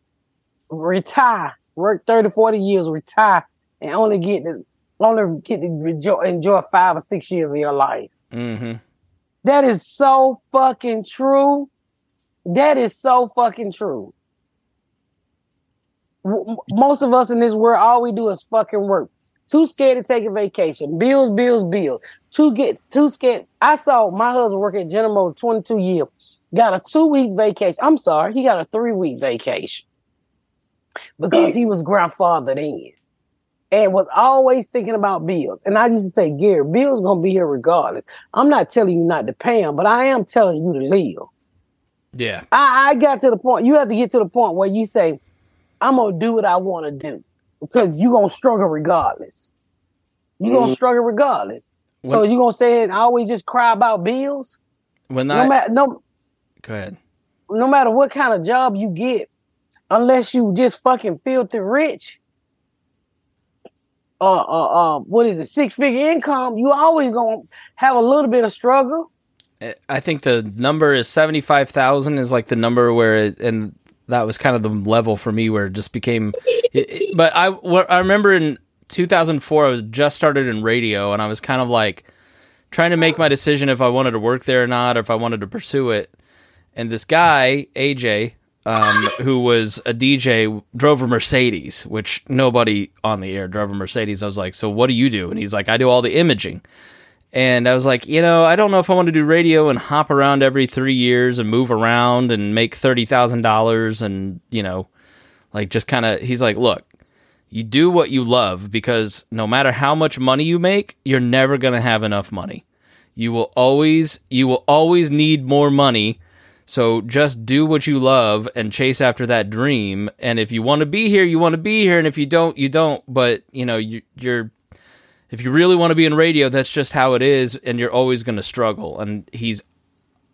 Speaker 2: retire, work 30, 40 years, retire, and only get to only get to enjoy, enjoy five or six years of your life.
Speaker 1: Mm-hmm.
Speaker 2: That is so fucking true. That is so fucking true. Most of us in this world, all we do is fucking work. Too scared to take a vacation. Bills, bills, bills. Too gets too scared. I saw my husband work at General Motors 22 years. Got a two week vacation. I'm sorry, he got a three week vacation because he was grandfathered in and was always thinking about bills. And I used to say, Gary, bills gonna be here regardless. I'm not telling you not to pay them, but I am telling you to live.
Speaker 1: Yeah.
Speaker 2: I, I got to the point. You have to get to the point where you say, "I'm gonna do what I want to do," because you gonna struggle regardless. You gonna mm-hmm. struggle regardless. so
Speaker 1: When-
Speaker 2: you gonna say and always just cry about bills?
Speaker 1: When
Speaker 2: No
Speaker 1: I
Speaker 2: matter no
Speaker 1: go ahead.
Speaker 2: no matter what kind of job you get, unless you just fucking filthy rich. Uh, uh, uh, what is it? Six figure income. You always gonna have a little bit of struggle.
Speaker 1: I think the number is seventy five thousand is like the number where it, and that was kind of the level for me where it just became. It, but I I remember in two thousand four I was just started in radio and I was kind of like trying to make my decision if I wanted to work there or not or if I wanted to pursue it. And this guy AJ, um, who was a DJ, drove a Mercedes, which nobody on the air drove a Mercedes. I was like, "So what do you do?" And he's like, "I do all the imaging." And I was like, you know, I don't know if I want to do radio and hop around every three years and move around and make thirty thousand dollars and you know, like just kind of. He's like, look, you do what you love because no matter how much money you make, you're never gonna have enough money. You will always, you will always need more money. So just do what you love and chase after that dream. And if you want to be here, you want to be here. And if you don't, you don't. But you know, you, you're if you really want to be in radio, that's just how it is, and you're always going to struggle. And he's,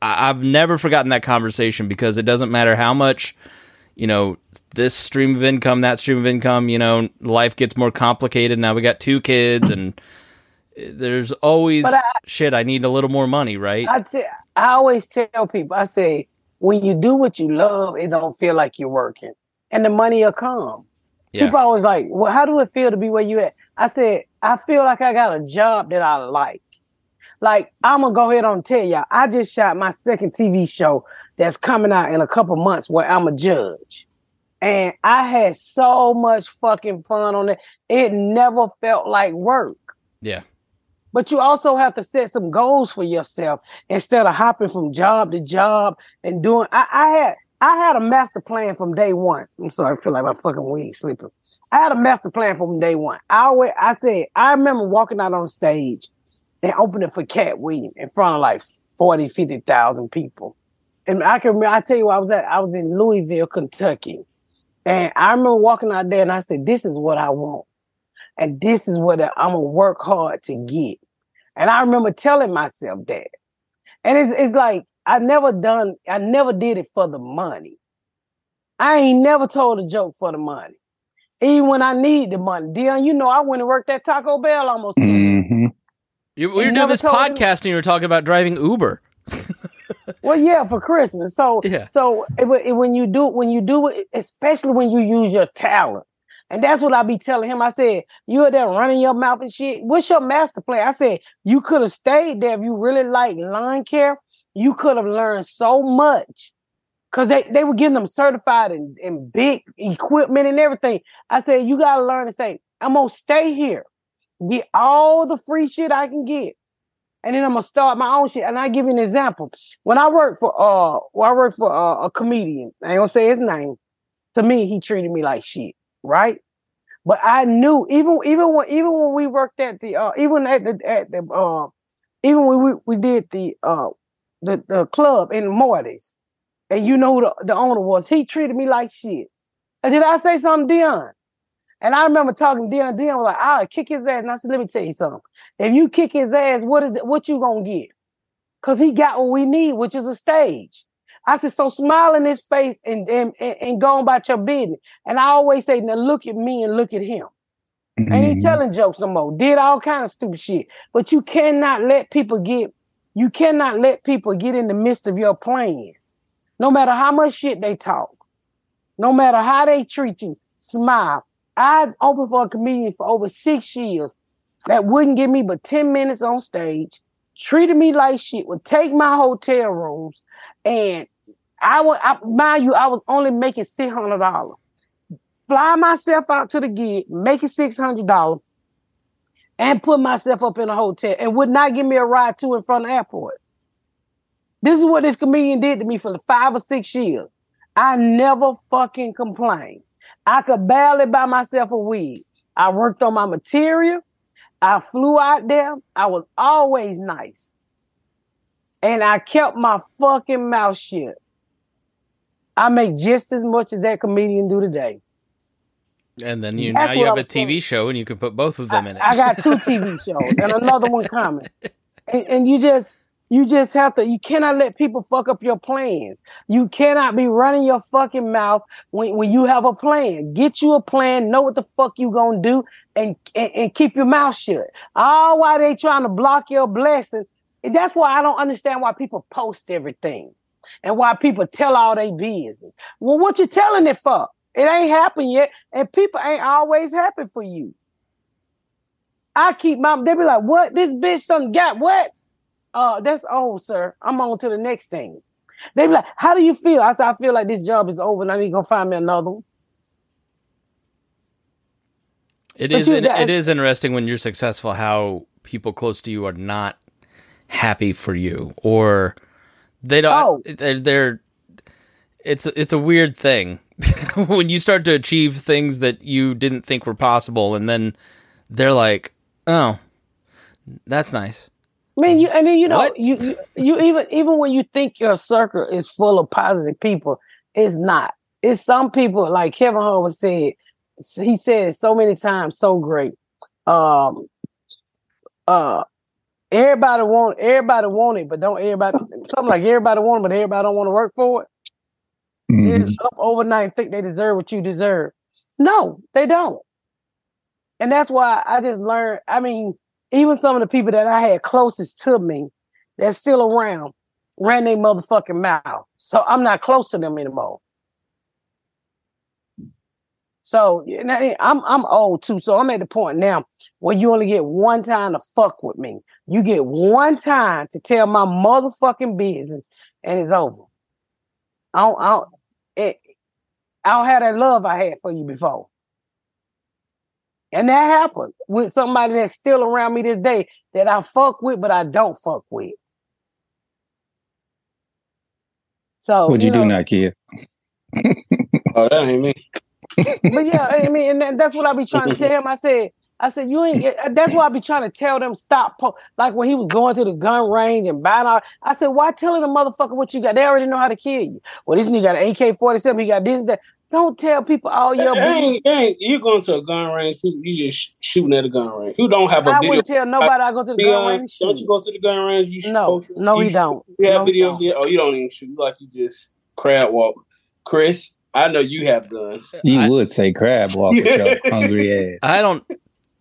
Speaker 1: I, I've never forgotten that conversation because it doesn't matter how much, you know, this stream of income, that stream of income, you know, life gets more complicated. Now we got two kids, and there's always
Speaker 2: I-
Speaker 1: shit. I need a little more money, right?
Speaker 2: I I always tell people, I say, when you do what you love, it don't feel like you're working, and the money will come.
Speaker 1: yeah,
Speaker 2: People always like, well, how do it feel to be where you at? I said, I feel like I got a job that I like. Like I'm gonna go ahead and tell y'all, I just shot my second TV show that's coming out in a couple months where I'm a judge. And I had so much fucking fun on it. It never felt like work.
Speaker 1: yeah,
Speaker 2: But you also have to set some goals for yourself instead of hopping from job to job and doing. I, I had I had a master plan from day one. I'm sorry, I feel like my fucking weed sleeping. I had a master plan from day one. I always I said I remember walking out on stage and opening for Katt Williams in front of like 40, 50,000 people. And I can remember, I tell you, I was at, I was in Louisville, Kentucky. And I remember walking out there and I said, this is what I want. And this is what I'm going to work hard to get. And I remember telling myself that. And it's, it's like, I never done, I never did it for the money. I ain't never told a joke for the money. Even when I need the money. Dion, you know, I went and worked at Taco Bell almost.
Speaker 4: hmm
Speaker 1: you, we were doing this
Speaker 2: told you-
Speaker 1: podcast, and you were talking about driving Uber.
Speaker 2: Well, yeah, for Christmas. So,
Speaker 1: Yeah.
Speaker 2: so it, it- when you do, when you do it, especially when you use your talent, and that's what I be telling him. I said, you are there running your mouth and shit. What's your master plan? I said, you could have stayed there if you really like lawn care. You could have learned so much because they, they were getting them certified and, in big equipment and everything. I said, you got to learn to say, I'm to stay here, get all the free shit I can get and then I'm gonna start my own shit. And I give you an example. When I worked for uh, when I worked for uh, a comedian, I ain't gonna say his name. To me, he treated me like shit, right? But I knew even even when even when we worked at the uh, even at the at the uh, even when we we did the uh the the club in Morty's, and you know who the, the owner was, he treated me like shit. And did I say something, Dion? And I remember talking to Dion. Dion was like, "I'll kick his ass." And I said, "Let me tell you something. If you kick his ass, what is it, what you gonna get? Cause he got what we need, which is a stage." I said, "So smile in his face and and and, go about your business." And I always say, "Now look at me and look at him." Ain't
Speaker 4: Mhm.
Speaker 2: he telling jokes no more. Did all kind of stupid shit. But you cannot let people get you cannot let people get in the midst of your plans. No matter how much shit they talk, no matter how they treat you, smile. I opened for a comedian for over six years that wouldn't give me but 10 minutes on stage, treated me like shit, would take my hotel rooms, and I would I, mind you, I was only making six hundred dollars. Fly myself out to the gig, making six hundred dollars, and put myself up in a hotel, and would not give me a ride to and from the airport. This is what this comedian did to me for the five or six years. I never fucking complained. I could barely buy myself a wig. I worked on my material. I flew out there. I was always nice. And I kept my fucking mouth shut. I make just as much as that comedian do today.
Speaker 1: And then you
Speaker 2: That's
Speaker 1: now you have a TV
Speaker 2: saying.
Speaker 1: show and you can put both of them in it.
Speaker 2: I got two TV shows and another one coming. And, and you just you just have to you cannot let people fuck up your plans. You cannot be running your fucking mouth when, when you have a plan. Get you a plan, know what the fuck you gonna do, and, and, and keep your mouth shut. All while they trying to block your blessing. And that's why I don't understand why people post everything and why people tell all they business. Well, what you telling it for? It ain't happened yet, and people ain't always happy for you. I keep my they be like, what? This bitch done got what? Uh, that's old, sir. I'm on to the next thing. They be like, how do you feel? I said, I feel like this job is over and I need to go find me another one."
Speaker 1: It
Speaker 2: but
Speaker 1: is.
Speaker 2: You, that,
Speaker 1: it is interesting when you're successful how people close to you are not happy for you or they don't
Speaker 2: Oh.
Speaker 1: they're, they're it's it's a weird thing when you start to achieve things that you didn't think were possible and then they're like oh that's nice
Speaker 2: I mean, you and then you know
Speaker 1: What?
Speaker 2: you, you you even even when you think your circle is full of positive people, it's not. It's some people like Kevin Hart said. He said so many times, so great. Um, uh, everybody want everybody want it, but don't everybody something like everybody want it, but everybody don't want to work for it.
Speaker 4: Mhm.
Speaker 2: It's up overnight and think they deserve what you deserve. No, they don't. And that's why I just learned. I mean, even some of the people that I had closest to me that's still around ran their motherfucking mouth. So I'm not close to them anymore. So you know, I'm I'm old too. So I'm at the point now where you only get one time to fuck with me. You get one time to tell my motherfucking business, and it's over. I don't, I don't, it, I don't have that love I had for you before. And that happened with somebody that's still around me this day that I fuck with, but I don't fuck with. So
Speaker 4: What'd you, do,
Speaker 2: know,
Speaker 4: Nakia?
Speaker 3: Oh, that ain't me.
Speaker 2: But yeah, I mean, and that's what I be trying to tell him. I said, I said, you ain't. get- That's why I be trying to tell them stop. Po-. Like when he was going to the gun range and buying all. I said, why telling the motherfucker what you got? They already know how to kill you. Well, this nigga got an AK forty seven. He got this that. Don't tell people all your
Speaker 3: ain't, ain't, you going to a gun range, you just sh- shooting at a gun range. You don't have a
Speaker 2: I
Speaker 3: video.
Speaker 2: wouldn't tell nobody I go to the gun range.
Speaker 3: Don't you go to the gun range? You
Speaker 2: No, no,
Speaker 3: you
Speaker 2: don't.
Speaker 3: You have
Speaker 2: No,
Speaker 3: videos
Speaker 2: don't.
Speaker 3: yet? Oh, you don't even shoot. Like you just crab walk. Chris, I know you have guns.
Speaker 4: You
Speaker 1: I-
Speaker 4: would say crab walk with your hungry ass.
Speaker 1: i don't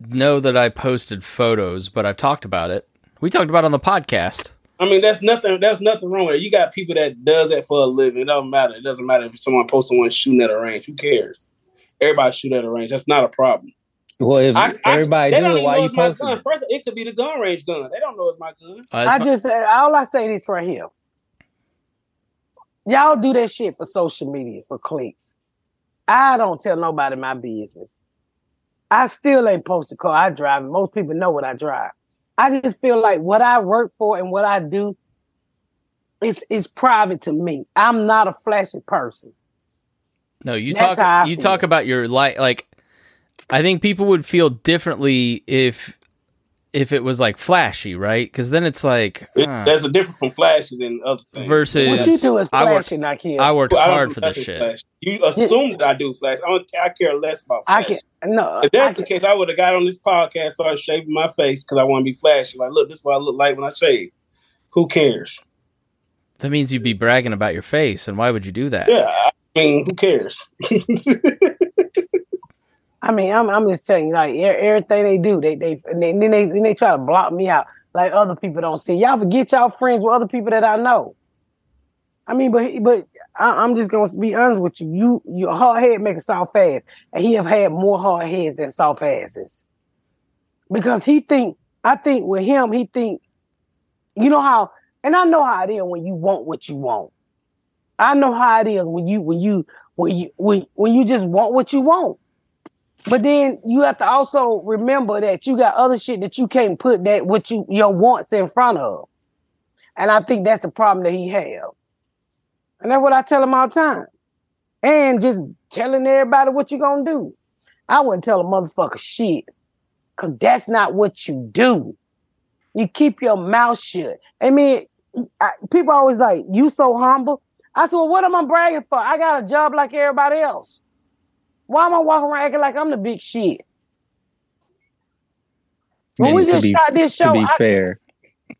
Speaker 1: know that i posted photos but i've talked about it we talked about it on the podcast
Speaker 3: I mean, that's nothing. That's nothing wrong with it. You got people that does that for a living. It doesn't matter. It doesn't matter if someone posts someone shooting at a range. Who cares? Everybody shoot at a range. That's not a problem.
Speaker 4: Well, if
Speaker 3: I- I-
Speaker 4: everybody
Speaker 3: they
Speaker 4: do
Speaker 3: don't
Speaker 4: it,
Speaker 3: even
Speaker 4: why
Speaker 3: know
Speaker 4: you
Speaker 3: it's my
Speaker 4: posting?
Speaker 3: gun.
Speaker 4: it?
Speaker 3: Could be the gun range gun. They don't know it's my gun.
Speaker 1: Uh, it's
Speaker 2: I
Speaker 1: my-
Speaker 2: just said all I say this right here. Y'all do that shit for social media for clicks. I don't tell nobody my business. I still ain't posted car I drive. Most people know what I drive. I just feel like what I work for and what I do is is private to me. I'm not a flashy person.
Speaker 1: No, you
Speaker 2: That's
Speaker 1: talk. You
Speaker 2: feel.
Speaker 1: talk about your life. Like, I think people would feel differently if if it was like flashy, right? Because then it's like
Speaker 3: It,
Speaker 1: uh,
Speaker 3: That's a different from flashy than other things.
Speaker 1: versus
Speaker 2: What you do is
Speaker 1: I work.
Speaker 2: flashy, not here.
Speaker 1: I worked
Speaker 3: Well,
Speaker 1: hard
Speaker 3: do
Speaker 1: for this shit.
Speaker 3: flashy. You assume that I do flash. I, don't, I care less about
Speaker 2: I
Speaker 3: flash.
Speaker 2: can no.
Speaker 3: If that's the case, I would have got on this podcast, started shaving my face because I want to be flashy. Like, look, this is what I look like when I shave. Who cares?
Speaker 1: That means you'd be bragging about your face, and why would you do that?
Speaker 3: Yeah, I mean, who cares?
Speaker 2: I mean, I'm I'm just telling you, like everything they do, they they and then they they try to block me out like other people don't see. Y'all forget y'all friends with other people that I know. I mean, but but I, I'm just gonna be honest with you. You your hard head make a soft ass, and he have had more hard heads than soft asses. Because he think, I think with him, he think, you know how, and I know how it is when you want what you want. I know how it is when you when you when you when when you just want what you want. But then you have to also remember that you got other shit that you can't put that what you your wants in front of. And I think that's a problem that he have. And that's what I tell him all the time. And just telling everybody what you gonna do. I wouldn't tell a motherfucker shit. Cause that's not what you do. You keep your mouth shut. I mean, I, people always like, you so humble. I said, well, what am I bragging for? I got a job like everybody else. Why am I walking around acting like I'm the big shit? When
Speaker 4: And
Speaker 2: we
Speaker 4: to
Speaker 2: just
Speaker 4: be,
Speaker 2: shot this show, to
Speaker 4: be
Speaker 2: I-
Speaker 4: fair,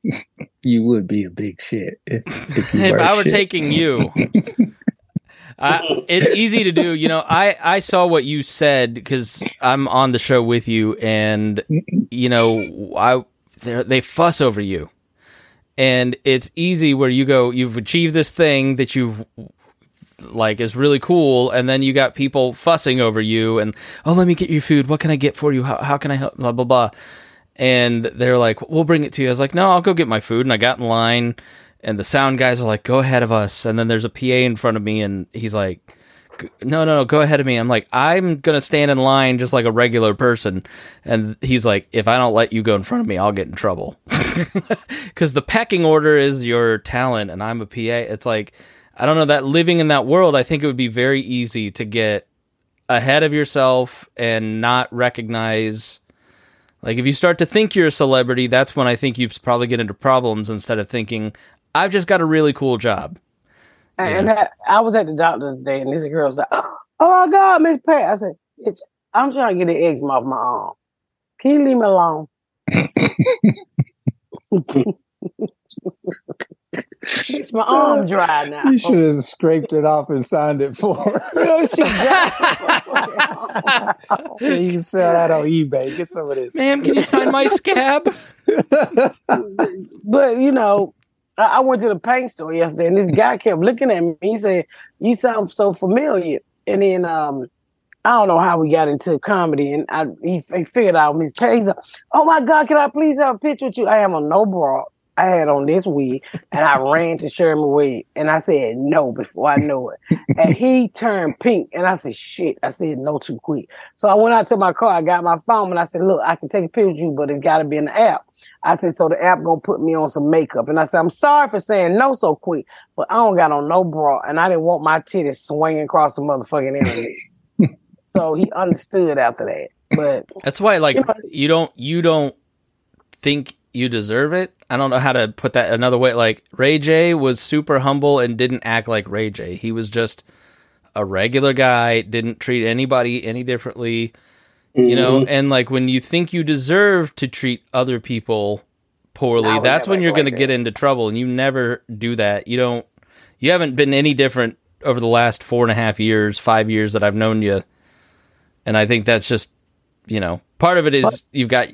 Speaker 4: you would be a big shit if, if, you
Speaker 1: if I were
Speaker 4: shit.
Speaker 1: taking you, I, it's easy to do. You know, I I saw what you said because I'm on the show with you, and you know, I they they fuss over you, and it's easy where you go, you've achieved this thing that you've like is really cool, and then you got people fussing over you, and oh, let me get you food. What can I get for you? How how can I help? Blah blah blah. And they're like, we'll bring it to you. I was like, no, I'll go get my food. And I got in line, and the sound guys are like, go ahead of us. And then there's a PA in front of me, and he's like, no, no, no, go ahead of me. I'm like, I'm gonna stand in line just like a regular person. And he's like, if I don't let you go in front of me, I'll get in trouble. Because the pecking order is your talent, and I'm a PA. It's like, I don't know that living in that world. I think it would be very easy to get ahead of yourself and not recognize. Like if you start to think you're a celebrity, that's when I think you probably get into problems instead of thinking I've just got a really cool job.
Speaker 2: And that, I was at the doctor today, and this girl was like, oh, "Oh my God, Miss Pat!" I said, "Bitch, I'm trying to get the eczema off my arm. Can you leave me alone?" Bitch, my arm dry now.
Speaker 4: You should have scraped it off and signed it for her.
Speaker 2: You know she dry.
Speaker 4: Yeah, you can sell that on eBay. Get some of this.
Speaker 1: Ma'am, can you sign my scab?
Speaker 2: but you know, I, I went to the paint store yesterday, and this guy kept looking at me. He said, "You sound so familiar." And then um, I don't know how we got into comedy, and I he, he figured out his page. He's like, "Oh my God, can I please have a picture with you?" I am on no bra. I had on this wig, and I ran to Sherman wig, and I said no before I know it, and he turned pink, and I said shit. I said no too quick, so I went out to my car. I got my phone, and I said, "Look, I can take a picture of you, but it got to be in the app." I said, so the app gonna put me on some makeup. And I said, I'm sorry for saying no so quick, but I don't got on no bra and I didn't want my titties swinging across the motherfucking internet. so he understood after that. But
Speaker 1: That's why like
Speaker 2: You know-
Speaker 1: you don't you don't think you deserve it. I don't know how to put that another way. Like Ray J was super humble and didn't act like Ray J. He was just a regular guy, didn't treat anybody any differently. You know,
Speaker 2: Mm-hmm.
Speaker 1: and like when you think you deserve to treat other people poorly, that's when you're going to get into trouble. And you never do that. You don't. You haven't been any different over the last four and a half years, five years that I've known you. And I think that's just, you know, part of it is you've got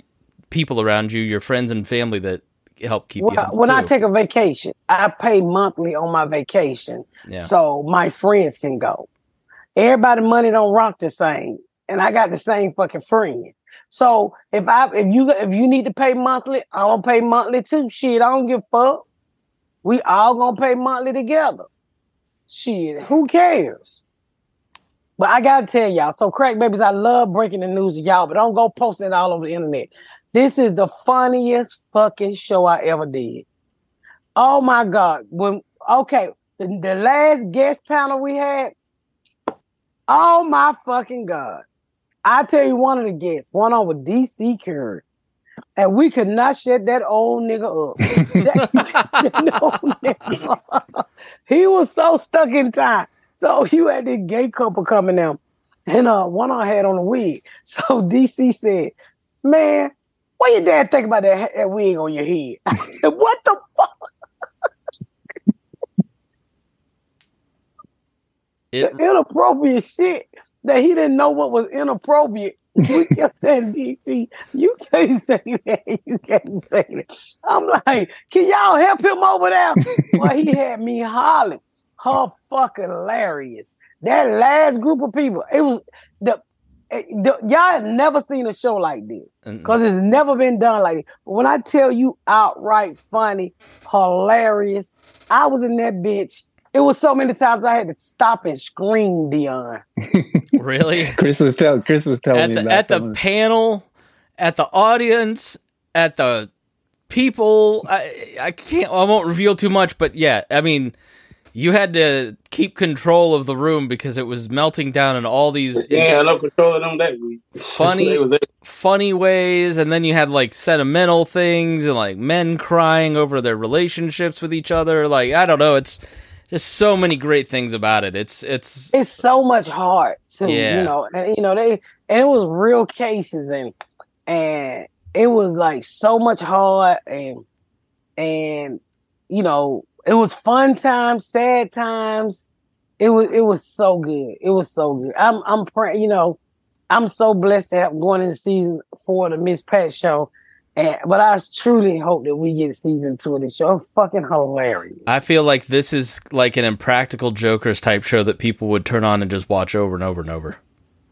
Speaker 1: people around you, your friends and family that help keep you
Speaker 2: when, when I take a vacation, I pay monthly on my vacation.
Speaker 1: Yeah.
Speaker 2: So my friends can go. Everybody money don't rock the same. And I got the same fucking friend. So if I if you if you need to pay monthly, I'm gonna pay monthly too. Shit, I don't give a fuck. We all gonna pay monthly together. Shit, who cares? But I gotta tell y'all, so crack babies, I love breaking the news to y'all, but don't go posting it all over the internet. This is the funniest fucking show I ever did. Oh my god! When okay, the, the last guest panel we had. Oh my fucking god! I tell you, one of the guests, one on with DC Curry, and we could not shut that old nigga up. That- nigga. he was so stuck in time. So you had this gay couple coming down, and uh, one I had on a wig. So DC said, "Man, what your dad think about that, that wig on your head?" Said, "What the fuck?"
Speaker 1: It-
Speaker 2: the inappropriate shit that he didn't know what was inappropriate we kept saying DC, you can't say that. You can't say that. I'm like, can y'all help him over there? well, he had me hollering. Her fucking hilarious. That last group of people, it was the Eh, y'all have never seen a show like this because it's never been done like this. But when I tell you outright funny, hilarious, I was in that bitch. It was so many times I had to stop and scream, Dion.
Speaker 1: Really?
Speaker 4: Chris was telling Chris was telling
Speaker 1: at
Speaker 4: me
Speaker 1: the
Speaker 4: about
Speaker 1: at the
Speaker 4: of-
Speaker 1: panel, at the audience, at the people. I I can't. I won't reveal too much, but yeah, I mean, you had to keep control of the room because it was melting down in all these
Speaker 3: Yeah, no control of them that week.
Speaker 1: funny
Speaker 3: They was there.
Speaker 1: funny ways and then you had like sentimental things and like men crying over their relationships with each other like i don't know it's just so many great things about it it's it's
Speaker 2: it's so much heart too.
Speaker 1: Yeah.
Speaker 2: You know, and you know they and it was real cases and and it was like so much heart and and you know it was fun times, sad times. It was it was so good. It was so good. I'm I'm praying. You know, I'm so blessed to have going into season four of the Miss Pat show. And but I truly hope that we get season two of this show. It's fucking hilarious.
Speaker 1: i feel like this is like an impractical jokers type show that people would turn on and just watch over and over and over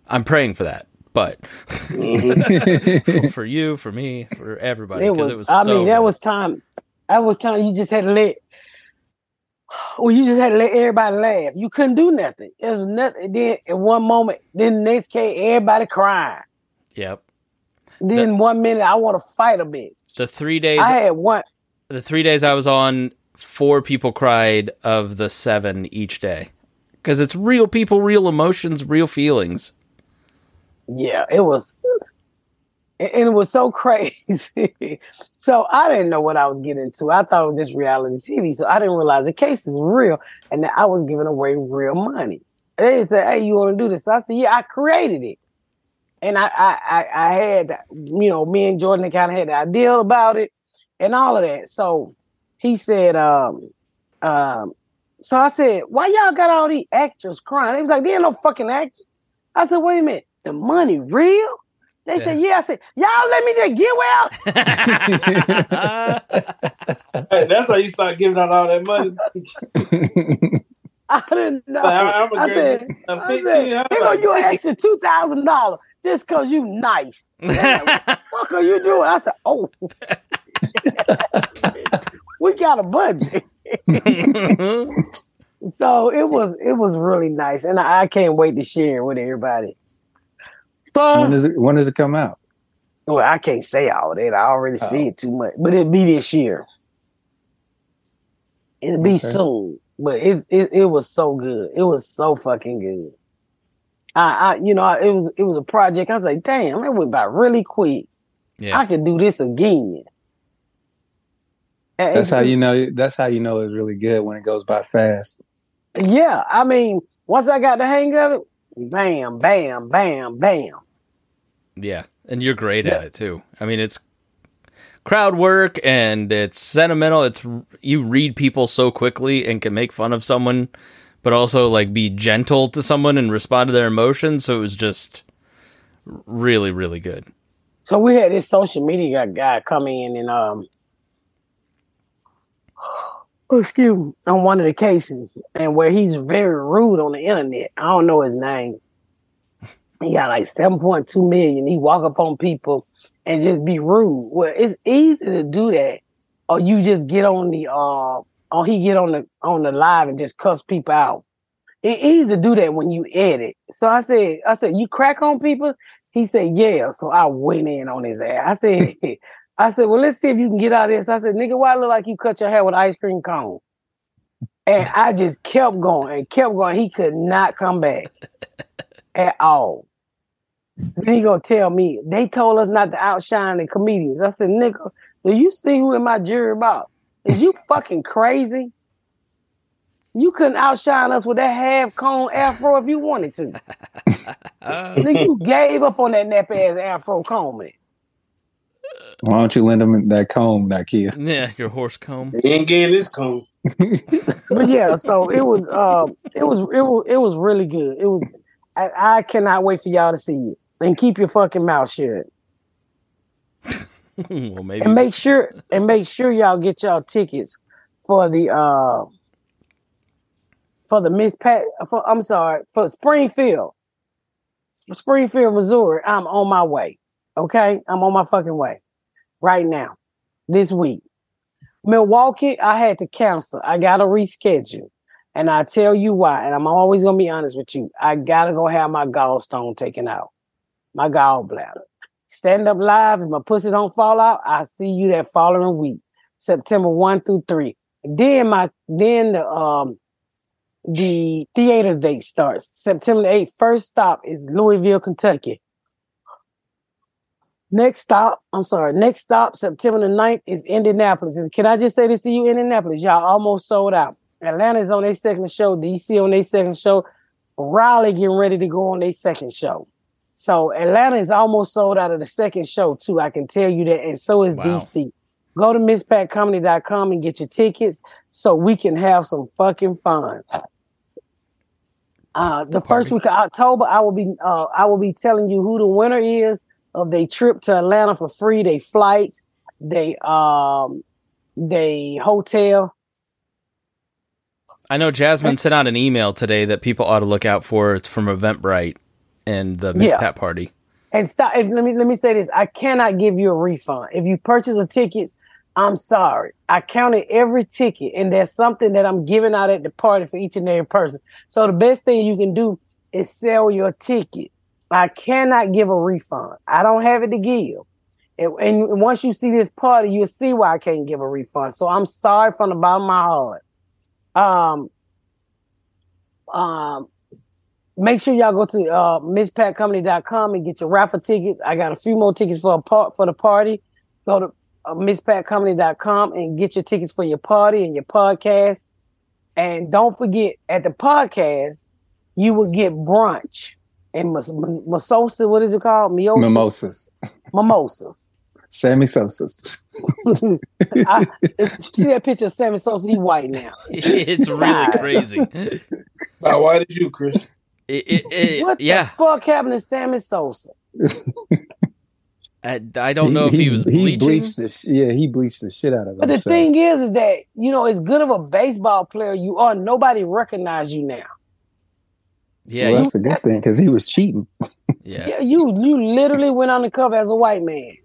Speaker 1: i'm praying for that but mm-hmm. for you for me for everybody
Speaker 2: It
Speaker 1: because
Speaker 2: was,
Speaker 1: it was
Speaker 2: I
Speaker 1: so
Speaker 2: mean, that
Speaker 1: good.
Speaker 2: was time. That was time. You just had to let. Well, you just had to let everybody laugh. You couldn't do nothing. It was nothing. Then at one moment, then the next case, everybody crying.
Speaker 1: yep
Speaker 2: Then one minute, I want to fight a bitch.
Speaker 1: the three days
Speaker 2: I had one.
Speaker 1: the three days I was on, four people cried of the seven each day. Because it's real people, real emotions, real feelings.
Speaker 2: Yeah, it was, and it was so crazy. So I didn't know what I was getting into. I thought it was just reality TV. So I didn't realize the case is real, and that I was giving away real money. They said, "Hey, you want to do this?" So I said, "Yeah, I created it." and I, I, I, I had, you know, me and Jordan kind of had the idea about it and all of that. So he said, um, um, so I said, why y'all got all these actors crying? They was like, there ain't no fucking actors. I said, wait a minute, the money real? They said, yeah. I said, y'all let me just get well.
Speaker 3: Hey, that's how you start giving out all that money.
Speaker 2: I didn't know.
Speaker 3: Like, I- I'm a
Speaker 2: I said,
Speaker 3: a
Speaker 2: I
Speaker 3: 15,
Speaker 2: said,
Speaker 3: I'm
Speaker 2: they you an extra two thousand dollars just cause you nice. what are you doing? I said, oh, we got a budget. so it was it was really nice, and I, I can't wait to share it with everybody. So,
Speaker 4: when does it when does it come out?
Speaker 2: well, I can't say all that. I already oh. see it too much, but it'll be this year. It'll be
Speaker 4: Okay.
Speaker 2: soon, but it, it it was so good. It was so fucking good. I, I you know, I, it was it was a project. I was like, damn, it went by really quick. Yeah. I
Speaker 1: yeah.
Speaker 2: could do this again. And
Speaker 4: That's how you know. That's how you know it's really good when it goes by fast.
Speaker 2: Yeah, I mean, once I got the hang of it, bam, bam, bam, bam.
Speaker 1: Yeah. And you're great at it too. I mean, it's crowd work and it's sentimental. It's you read people so quickly and can make fun of someone, but also like be gentle to someone and respond to their emotions. So it was just really, really good.
Speaker 2: So we had this social media guy come in and um excuse me, on one of the cases and where he's very rude on the internet. I don't know his name. He got like 7.2 million. He walk up on people and just be rude. Well, it's easy to do that. Or you just get on the uh or he get on the on the live and just cuss people out. It's easy to do that when you edit. So I said, I said, you crack on people? He said, yeah. So I went in on his ass. I said, I said, well, let's see if you can get out of this. I said, nigga, why look like you cut your hair with ice cream cone? And I just kept going and kept going. He could not come back at all. Then he gonna tell me they told us not to outshine the comedians. I said, nigga, do you see who in my jury about? Is you fucking crazy? You couldn't outshine us with that half cone afro if you wanted to. Nigga, you gave up on that nappy ass afro comb. man.
Speaker 4: Why don't you lend them that comb, Nakia?
Speaker 1: Yeah, your horse comb.
Speaker 3: He ain't getting this cone.
Speaker 2: But yeah, so it was um it was it was it was really good. It was I, I cannot wait for y'all to see it. and keep your fucking mouth shut.
Speaker 1: well, maybe.
Speaker 2: And make sure and make sure y'all get y'all tickets for the uh for the Miss Pat for I'm sorry, for Springfield. Springfield, Missouri. I'm on my way. Okay? I'm on my fucking way right now. This week. Milwaukee, I had to cancel. I gotta reschedule. And I tell you why, and I'm always gonna be honest with you. I gotta go have my gallstone taken out. My gallbladder. Stand up live. If my pussy don't fall out, I see you that following week, September one through three. Then my then the um the theater date starts September the 8th. First stop is Louisville, Kentucky. Next stop, I'm sorry, next stop, September the 9th is Indianapolis. And can I just say this to you, Indianapolis? Y'all almost sold out. Atlanta's on their second show, DC on their second show, Raleigh getting ready to go on their second show. So Atlanta is almost sold out of the second show, too. I can tell you that. And so is
Speaker 1: Wow.
Speaker 2: DC. Go to misspatcomedy.com and get your tickets so we can have some fucking fun. Uh, the first week of October, I will be uh, I will be telling you who the winner is of their trip to Atlanta for free, they flight, they um they hotel.
Speaker 1: I know Jasmine sent out an email today that people ought to look out for. It's from Eventbrite and the Miss
Speaker 2: Yeah.
Speaker 1: Pat party.
Speaker 2: And stop. let me let me say this: I cannot give you a refund if you purchase a ticket. I'm sorry. I counted every ticket, and there's something that I'm giving out at the party for each and every person. So the best thing you can do is sell your ticket. I cannot give a refund. I don't have it to give. And, once you see this party, you'll see why I can't give a refund. So I'm sorry from the bottom of my heart. Um, um, make sure y'all go to uh misspatcomedy.com and get your raffle tickets. I got a few more tickets for a part for the party. Go to uh, misspatcomedy.com and get your tickets for your party and your podcast. And don't forget at the podcast, you will get brunch and mas- mimosa. What is it called? Mimosa?
Speaker 4: Mimosas.
Speaker 2: Mimosas.
Speaker 4: Sammy Sosa's.
Speaker 2: I, see that picture of Sammy Sosa? He white now.
Speaker 1: It's really crazy.
Speaker 3: How white is you, Chris?
Speaker 1: It, it, it-
Speaker 2: What
Speaker 1: yeah,
Speaker 2: the fuck happened to Sammy Sosa?
Speaker 1: I, I don't know if he was bleaching.
Speaker 4: He bleached the sh- yeah, he bleached the shit out of
Speaker 2: But the
Speaker 4: himself.
Speaker 2: thing is, is that you know, as good of a baseball player you are, nobody recognize you now.
Speaker 1: Yeah,
Speaker 4: well,
Speaker 1: you-
Speaker 4: that's a good thing because he was cheating.
Speaker 1: yeah.
Speaker 2: Yeah, you you literally went on the cover as a white man.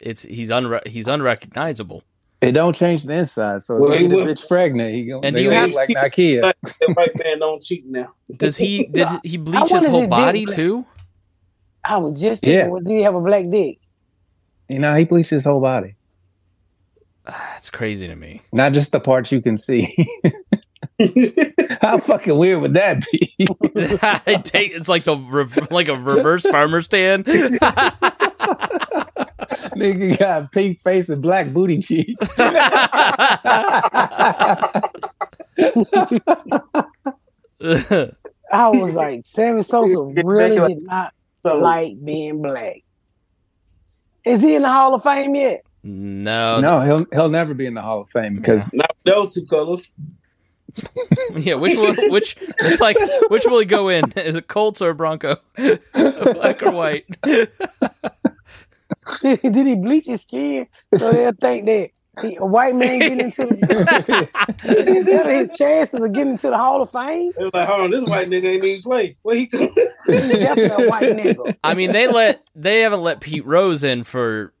Speaker 1: It's he's unre- he's unrecognizable.
Speaker 4: It don't change the inside, so if
Speaker 3: Well,
Speaker 4: they
Speaker 3: he
Speaker 4: get a
Speaker 3: will-
Speaker 4: bitch pregnant, he gonna
Speaker 1: And
Speaker 4: they
Speaker 1: you
Speaker 4: gonna
Speaker 1: have
Speaker 4: like
Speaker 3: to-
Speaker 4: Nakia.
Speaker 3: that white man don't cheat now.
Speaker 1: Does he did he bleach his whole body
Speaker 2: did.
Speaker 1: too?
Speaker 2: I was just thinking,
Speaker 4: Yeah.
Speaker 2: was did he have a black dick?
Speaker 4: You know, he bleached his whole body, ah,
Speaker 1: That's crazy to me.
Speaker 4: not just the parts you can see. How fucking weird would that be?
Speaker 1: I take it's like the re- like a reverse farmer stand.
Speaker 4: Nigga got pink face and black booty cheeks.
Speaker 2: I was like, Sammy Sosa really did not like being black. Is he in the Hall of Fame yet?
Speaker 1: no,
Speaker 4: no, he'll he'll never be in the Hall of Fame because
Speaker 3: Not those two colors.
Speaker 1: yeah. Which one? Which it's like which will he go in? Is it Colts or Bronco? Black or white?
Speaker 2: did he bleach his skin so they'll think that he, a white man getting into the, better his chances of getting into the Hall of Fame?
Speaker 3: They was like, hold on, this white nigga ain't even play. Where he
Speaker 2: definitely a white nigga.
Speaker 1: I mean, they let they haven't let Pete Rose in for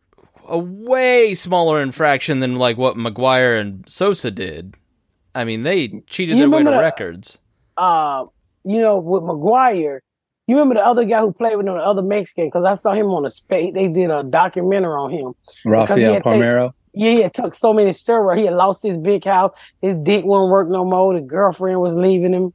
Speaker 1: a way smaller infraction than like what McGwire and Sosa did. I mean, they cheated
Speaker 2: You
Speaker 1: their way to
Speaker 2: the-
Speaker 1: records.
Speaker 2: uh, you know, with McGwire, you remember the other guy who played with him, the other Mexican, because I saw him on a space. They did a documentary on him.
Speaker 4: Rafael
Speaker 2: had take-
Speaker 4: Palmeiro.
Speaker 2: Yeah, he had took so many steroids. He had lost his big house. His dick wouldn't work no more. The girlfriend was leaving him.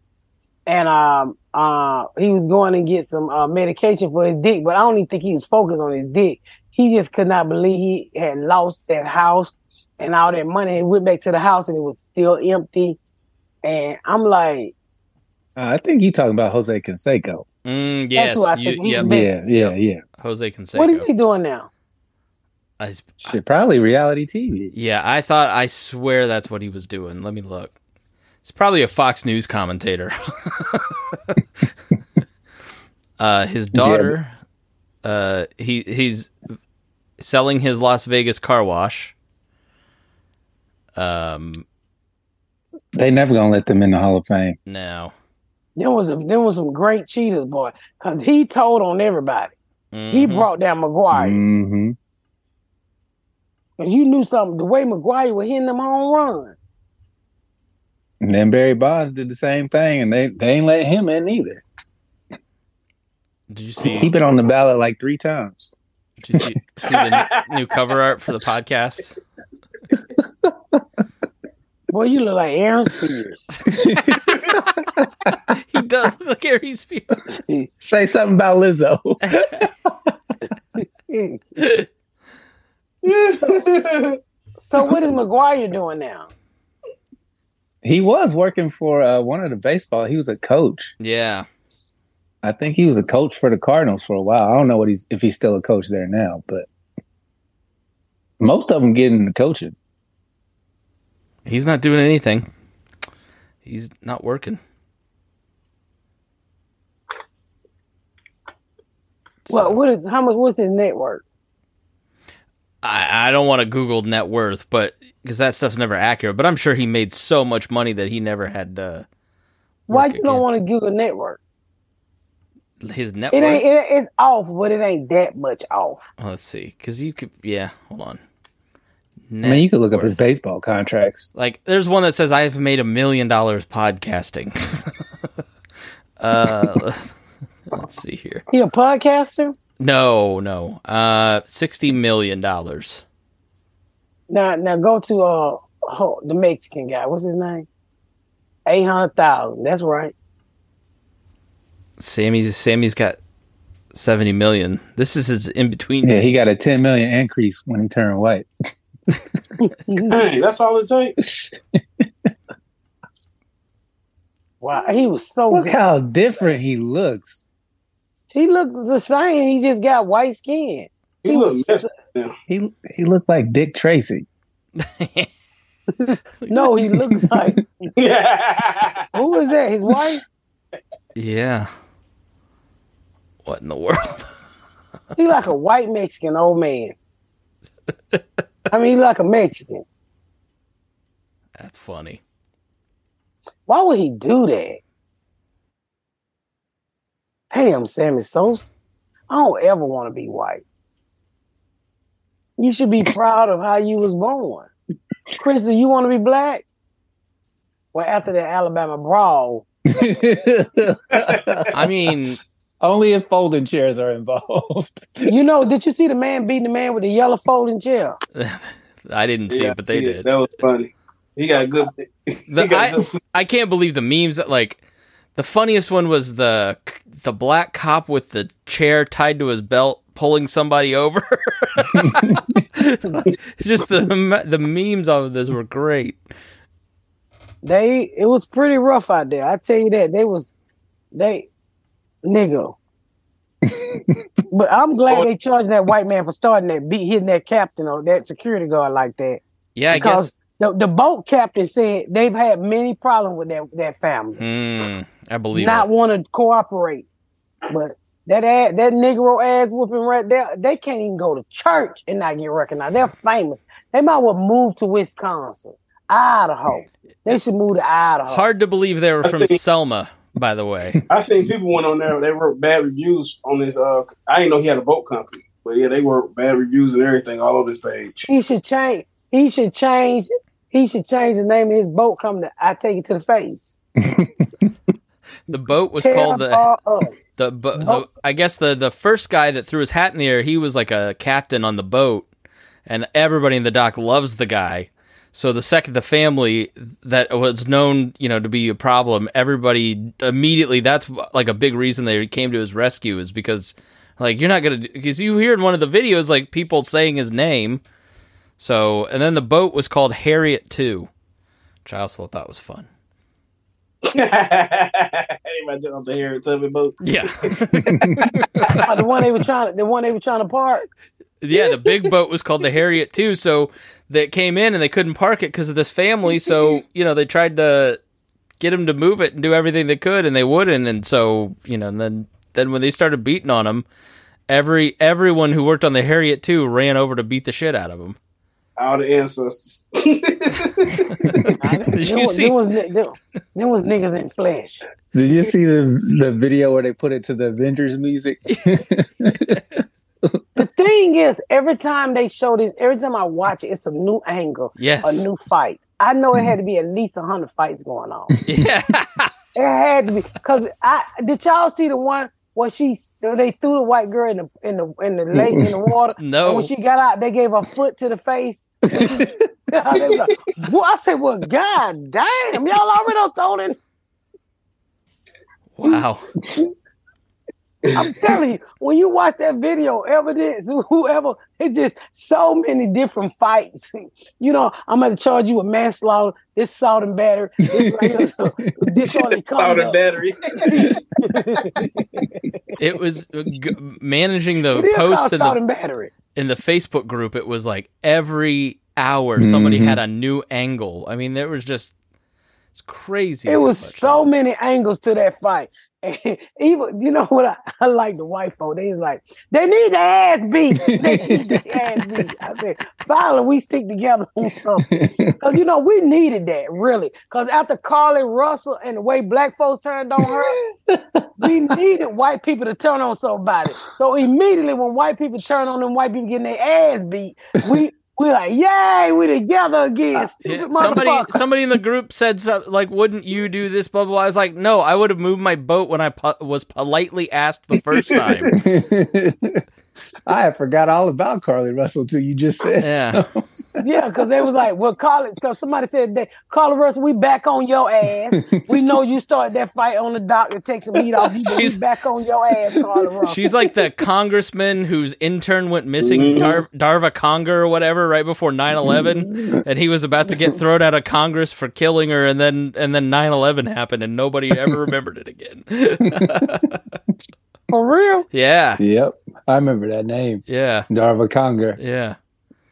Speaker 2: And um uh he was going to get some uh, medication for his dick, but I don't even think he was focused on his dick. He just could not believe he had lost that house and all that money. He went back to the house and it was still empty. And I'm like,
Speaker 4: Uh, I think you talking about Jose Canseco.
Speaker 1: Mm, yes,
Speaker 2: who I
Speaker 1: you,
Speaker 2: think
Speaker 1: yep,
Speaker 2: was
Speaker 4: Yeah, yeah, yeah.
Speaker 1: Jose Canseco.
Speaker 2: what is he doing now?
Speaker 1: I,
Speaker 4: Shit, probably reality TV.
Speaker 1: yeah, I thought I swear that's what he was doing. Let me look. It's probably a Fox News commentator. Uh, his daughter, uh, he he's selling his Las Vegas car wash. Um,
Speaker 4: They never gonna let them in the Hall of Fame.
Speaker 1: No.
Speaker 2: There was a, there was some great cheaters, boy, because he told on everybody. He
Speaker 1: Mhm.
Speaker 2: brought down McGwire.
Speaker 4: hmm
Speaker 2: Cause you knew something. The way McGwire was hitting them home run.
Speaker 4: And then Barry Bonds did the same thing, and they they ain't let him in either.
Speaker 1: Did you see?
Speaker 4: Keep it on the ballot like three times.
Speaker 1: Did you see, see the new cover art for the podcast?
Speaker 2: Boy, you look like Aaron Spears.
Speaker 1: He does look like Harry Spears.
Speaker 4: Say something about Lizzo.
Speaker 2: so what is McGwire doing now?
Speaker 4: he was working for uh, one of the baseball. He was a coach.
Speaker 1: Yeah.
Speaker 4: I think he was a coach for the Cardinals for a while. I don't know what he's if he's still a coach there now, but most of them get into coaching.
Speaker 1: He's not doing anything. He's not working.
Speaker 2: Well, what is how much? What's his network?
Speaker 1: I, I don't want to Google net worth, but because that stuff's never accurate. But I'm sure he made so much money that he never had uh,
Speaker 2: Why you don't want to Google network?
Speaker 1: his net
Speaker 2: It
Speaker 1: worth.
Speaker 2: ain't. It, it's off, but it ain't that much off.
Speaker 1: Let's see, because you could. Yeah, hold on.
Speaker 4: I mean, you could look up his baseball contracts.
Speaker 1: Like, there's one that says I have made a million dollars podcasting. uh, let's see here.
Speaker 2: He a podcaster?
Speaker 1: No, no. Uh, sixty million dollars.
Speaker 2: Now, now go to uh oh, the Mexican guy. What's his name? Eight hundred thousand. That's right.
Speaker 1: Sammy's Sammy's got seventy million. This is his in between.
Speaker 4: Yeah, he got a ten million increase when he turned white.
Speaker 3: Hey, that's all it takes.
Speaker 2: Wow, he was so
Speaker 4: Look
Speaker 2: good.
Speaker 4: how different he looks.
Speaker 2: He looked the same. He just got white skin.
Speaker 3: He,
Speaker 2: He
Speaker 3: look
Speaker 2: was-
Speaker 3: messed up.
Speaker 4: He he looked like Dick Tracy.
Speaker 2: No, he looked like who was that? His wife?
Speaker 1: yeah. What in the world?
Speaker 2: He like a white Mexican old man. I mean, like a Mexican.
Speaker 1: That's funny.
Speaker 2: Why would he do that? Damn, Sammy Sosa. I don't ever want to be white. You should be proud of how you was born. Chris, do you want to be black? Well, after the Alabama brawl,
Speaker 1: I mean,
Speaker 4: Only if folding chairs are involved.
Speaker 2: you know, did you see the man beating the man with the yellow folding chair?
Speaker 1: I didn't see
Speaker 3: Yeah,
Speaker 1: it, but they
Speaker 3: yeah,
Speaker 1: did.
Speaker 3: That was funny. He got good. he
Speaker 1: The-
Speaker 3: got
Speaker 1: I,
Speaker 3: good
Speaker 1: I can't believe the memes that like the funniest one was the the black cop with the chair tied to his belt pulling somebody over. Just the the memes of this were great.
Speaker 2: They it was pretty rough out there. I tell you that. They was they nigga. but I'm glad they charged that white man for starting that beat hitting that captain or that security guard like that.
Speaker 1: Yeah, I
Speaker 2: because
Speaker 1: guess.
Speaker 2: the, the boat captain said they've had many problems with that that family.
Speaker 1: Hmm, I believe
Speaker 2: not want to cooperate. But that ad, that Negro ass whooping right there, they can't even go to church and not get recognized. They're famous. They might well move to Wisconsin, Idaho. They should move to Idaho.
Speaker 1: Hard to believe they were from
Speaker 3: think-
Speaker 1: Selma, by the way.
Speaker 3: I seen people went on there. They wrote bad reviews on this. Uh, I didn't know he had a boat company, but yeah, they wrote bad reviews and everything all over his page.
Speaker 2: He should change. He should change. He should change the name of his boat company. I take it to the face.
Speaker 1: The boat was
Speaker 2: Tell
Speaker 1: called the the, bo- the I guess the the first guy that threw his hat in the air, he was like a captain on the boat, and everybody in the dock loves the guy. So the second the family that was known, you know, to be a problem, everybody immediately. That's like a big reason they came to his rescue is because, like, you're not gonna because you hear in one of the videos like people saying his name. So and then the boat was called Harriet Two, which I also thought was fun.
Speaker 3: Imagine on the hair tubby boat.
Speaker 1: Yeah.
Speaker 2: Oh, the one they were trying. To, the one they were trying to park.
Speaker 1: Yeah, the big boat was called the Harriet too. So they came in and they couldn't park it because of this family. So you know they tried to get him to move it and do everything they could, and they wouldn't. And so you know, and then then when they started beating on him, every everyone who worked on the Harriet too ran over to beat the shit out of him.
Speaker 3: All the ancestors.
Speaker 1: Did
Speaker 2: There
Speaker 1: you
Speaker 2: was,
Speaker 1: see?
Speaker 2: there, was, there, there was niggas in flesh.
Speaker 4: Did you see the the video where they put it to the Avengers music?
Speaker 2: The thing is, every time they show this, every time I watch it, it's a new angle,
Speaker 1: Yes.
Speaker 2: a new fight. I know it had mm-hmm. to be at least hundred fights going on.
Speaker 1: Yeah.
Speaker 2: It had to be because I did y'all see the one where she they threw the white girl in the in the in the lake in the water.
Speaker 1: No.
Speaker 2: And when she got out, they gave her foot to the face. They like, "Boy," I said, "Well, god damn, y'all already done thrown in."
Speaker 1: Wow.
Speaker 2: I'm telling you, when you watch that video, evidence, whoever, it's just so many different fights. You know, I'm gonna charge you with manslaughter, this salt and batter, this right here, so disorderly
Speaker 3: Out of battery.
Speaker 1: It was uh, g- managing the
Speaker 2: It is
Speaker 1: posts in the
Speaker 2: and battery.
Speaker 1: in the Facebook group. It was like every hour somebody
Speaker 4: Mhm.
Speaker 1: had a new angle. I mean, there was just it's crazy.
Speaker 2: It was so many angles to that fight. And even you know what I, I like the white folk. They was like, they need the ass beat. They need ass beat. I said, finally we stick together on something. Because you know, we needed that, really. Because after Carlee Russell and the way black folks turned on her, we needed white people to turn on somebody. So immediately when white people turn on them white people getting their ass beat, we we like, yay, we're together again.
Speaker 1: Uh,
Speaker 2: yeah,
Speaker 1: somebody somebody in the group said something like wouldn't you do this blah blah blah. I was like no I would have moved my boat when I po- was politely asked the first time
Speaker 4: I forgot all about Carlee Russell till you just said.
Speaker 1: Yeah.
Speaker 4: so.
Speaker 2: Yeah, because they was like, well, Carlee, So somebody said that Carla Russell, we back on your ass. we know you started that fight on the dock to take some heat off you, but we
Speaker 1: She's-
Speaker 2: back on your ass, Carla Russell.
Speaker 1: she's like the congressman whose intern went missing
Speaker 3: Mhm.
Speaker 1: Dar- Darva Conger or whatever right before 9-11 and he was about to get thrown out of Congress for killing her and then and then 9-11 happened and nobody ever remembered it again
Speaker 2: For real?
Speaker 1: yeah
Speaker 4: Yep, I remember that name,
Speaker 1: yeah
Speaker 4: Darva Conger.
Speaker 1: yeah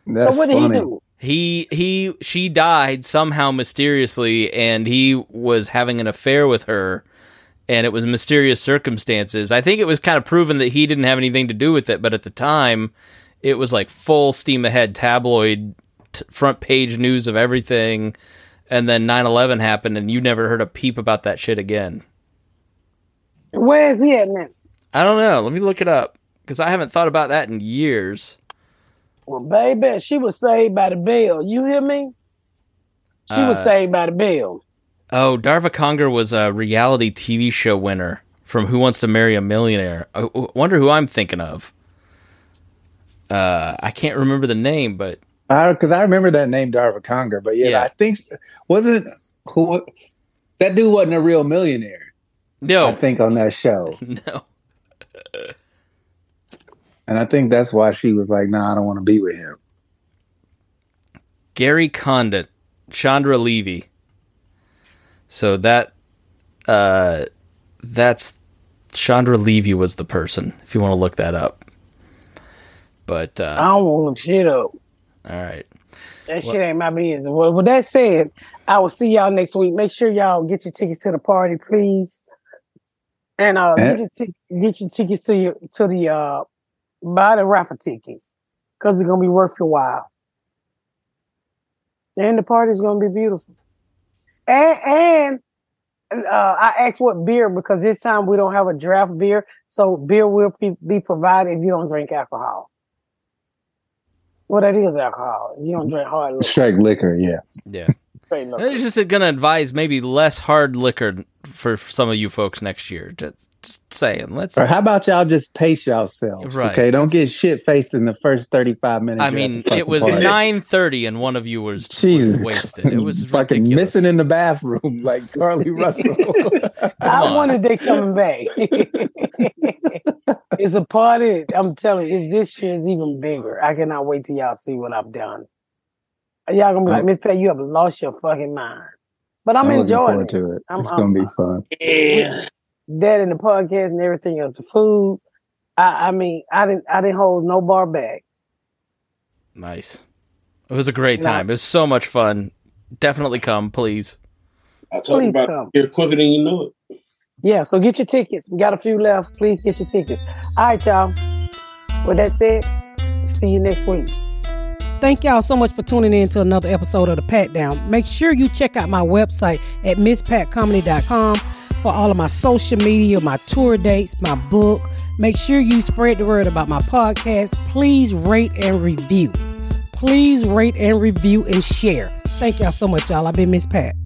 Speaker 4: That's
Speaker 2: so what did
Speaker 4: funny.
Speaker 2: he do?
Speaker 1: He he she died somehow mysteriously and he was having an affair with her and it was mysterious circumstances. I think it was kind of proven that he didn't have anything to do with it, but at the time it was like full steam ahead tabloid t- front page news of everything and then 9/11 happened and you never heard a peep about that shit again.
Speaker 2: Where's he at now?
Speaker 1: I don't know. Let me look it up cuz I haven't thought about that in years.
Speaker 2: Well, baby, she was saved by the bell. You hear me? She was
Speaker 1: Uh,
Speaker 2: saved by the bell.
Speaker 1: Oh, Darva Conger was a reality TV show winner from Who Wants to Marry a Millionaire. I I wonder who I'm thinking of. Uh, I can't remember the name, but
Speaker 4: Because I, remember that name, Darva Conger, but yeah,
Speaker 1: Yeah.
Speaker 4: I think wasn't who that dude wasn't a real millionaire.
Speaker 1: No, I
Speaker 4: think on that show,
Speaker 1: no.
Speaker 4: And I think that's why she was like, "Nah, I don't want to be with him."
Speaker 1: Gary Condit, Chandra Levy. So that, uh, that's Chandra Levy was the person. If you want to look that up, but uh I
Speaker 2: don't want to shit up.
Speaker 1: all right.
Speaker 2: That shit ain't my business. Well, with that said, I will see y'all next week. Make sure y'all get your tickets to the party, please. And uh,
Speaker 4: Eh?
Speaker 2: get your tic- get your tickets to your to the uh buy the raffle tickets because it's gonna be worth your while. And the party's gonna be beautiful. And and uh, I asked what beer because this time we don't have a draft beer, so beer will be, be provided if you don't drink alcohol. Well, that is alcohol. You don't drink hard liquor.
Speaker 4: Strike liquor, yeah.
Speaker 1: Yeah.
Speaker 2: straight liquor.
Speaker 1: I was just going to advise maybe less hard liquor for some of you folks next year. Just, just saying, let's.
Speaker 4: Or how about y'all just pace yourselves?
Speaker 1: Right.
Speaker 4: Okay, don't get shit faced in the first thirty-five minutes.
Speaker 1: I mean, it was nine thirty, and one of you was, was
Speaker 4: Jesus.
Speaker 1: wasted. It was
Speaker 4: fucking
Speaker 1: ridiculous.
Speaker 4: missing in the bathroom like Carlee Russell.
Speaker 2: I
Speaker 1: on.
Speaker 2: wonder if they coming back. it's a party. I'm telling you, this year is even bigger. I cannot wait till y'all see what I've done. Y'all gonna be like, Miss Pat, you have lost your fucking mind. But I'm,
Speaker 4: I'm
Speaker 2: enjoying it.
Speaker 4: to it.
Speaker 2: I'm-
Speaker 4: it's
Speaker 2: I'm-
Speaker 4: gonna be fun.
Speaker 3: Yeah.
Speaker 2: That and the podcast and everything else, the food. I, I mean, I didn't, I didn't hold no bar back.
Speaker 1: Nice. It was a great
Speaker 2: No.
Speaker 1: time. It was so much fun. Definitely come, please.
Speaker 3: I told you
Speaker 2: Please
Speaker 3: about
Speaker 2: come.
Speaker 3: here quicker than you know it.
Speaker 7: Yeah, so get your tickets. We got a few left. Please get your tickets. All right, y'all. With that said, see you next week.
Speaker 2: Thank y'all so much for tuning in to another episode of The Pat Down. Make sure you check out my website at misspatcomedy.com for all of my social media, my tour dates, my book. Make sure you spread the word about my podcast. Please rate and review. Please rate and review and share. Thank y'all so much, y'all. I've been Miss Pat.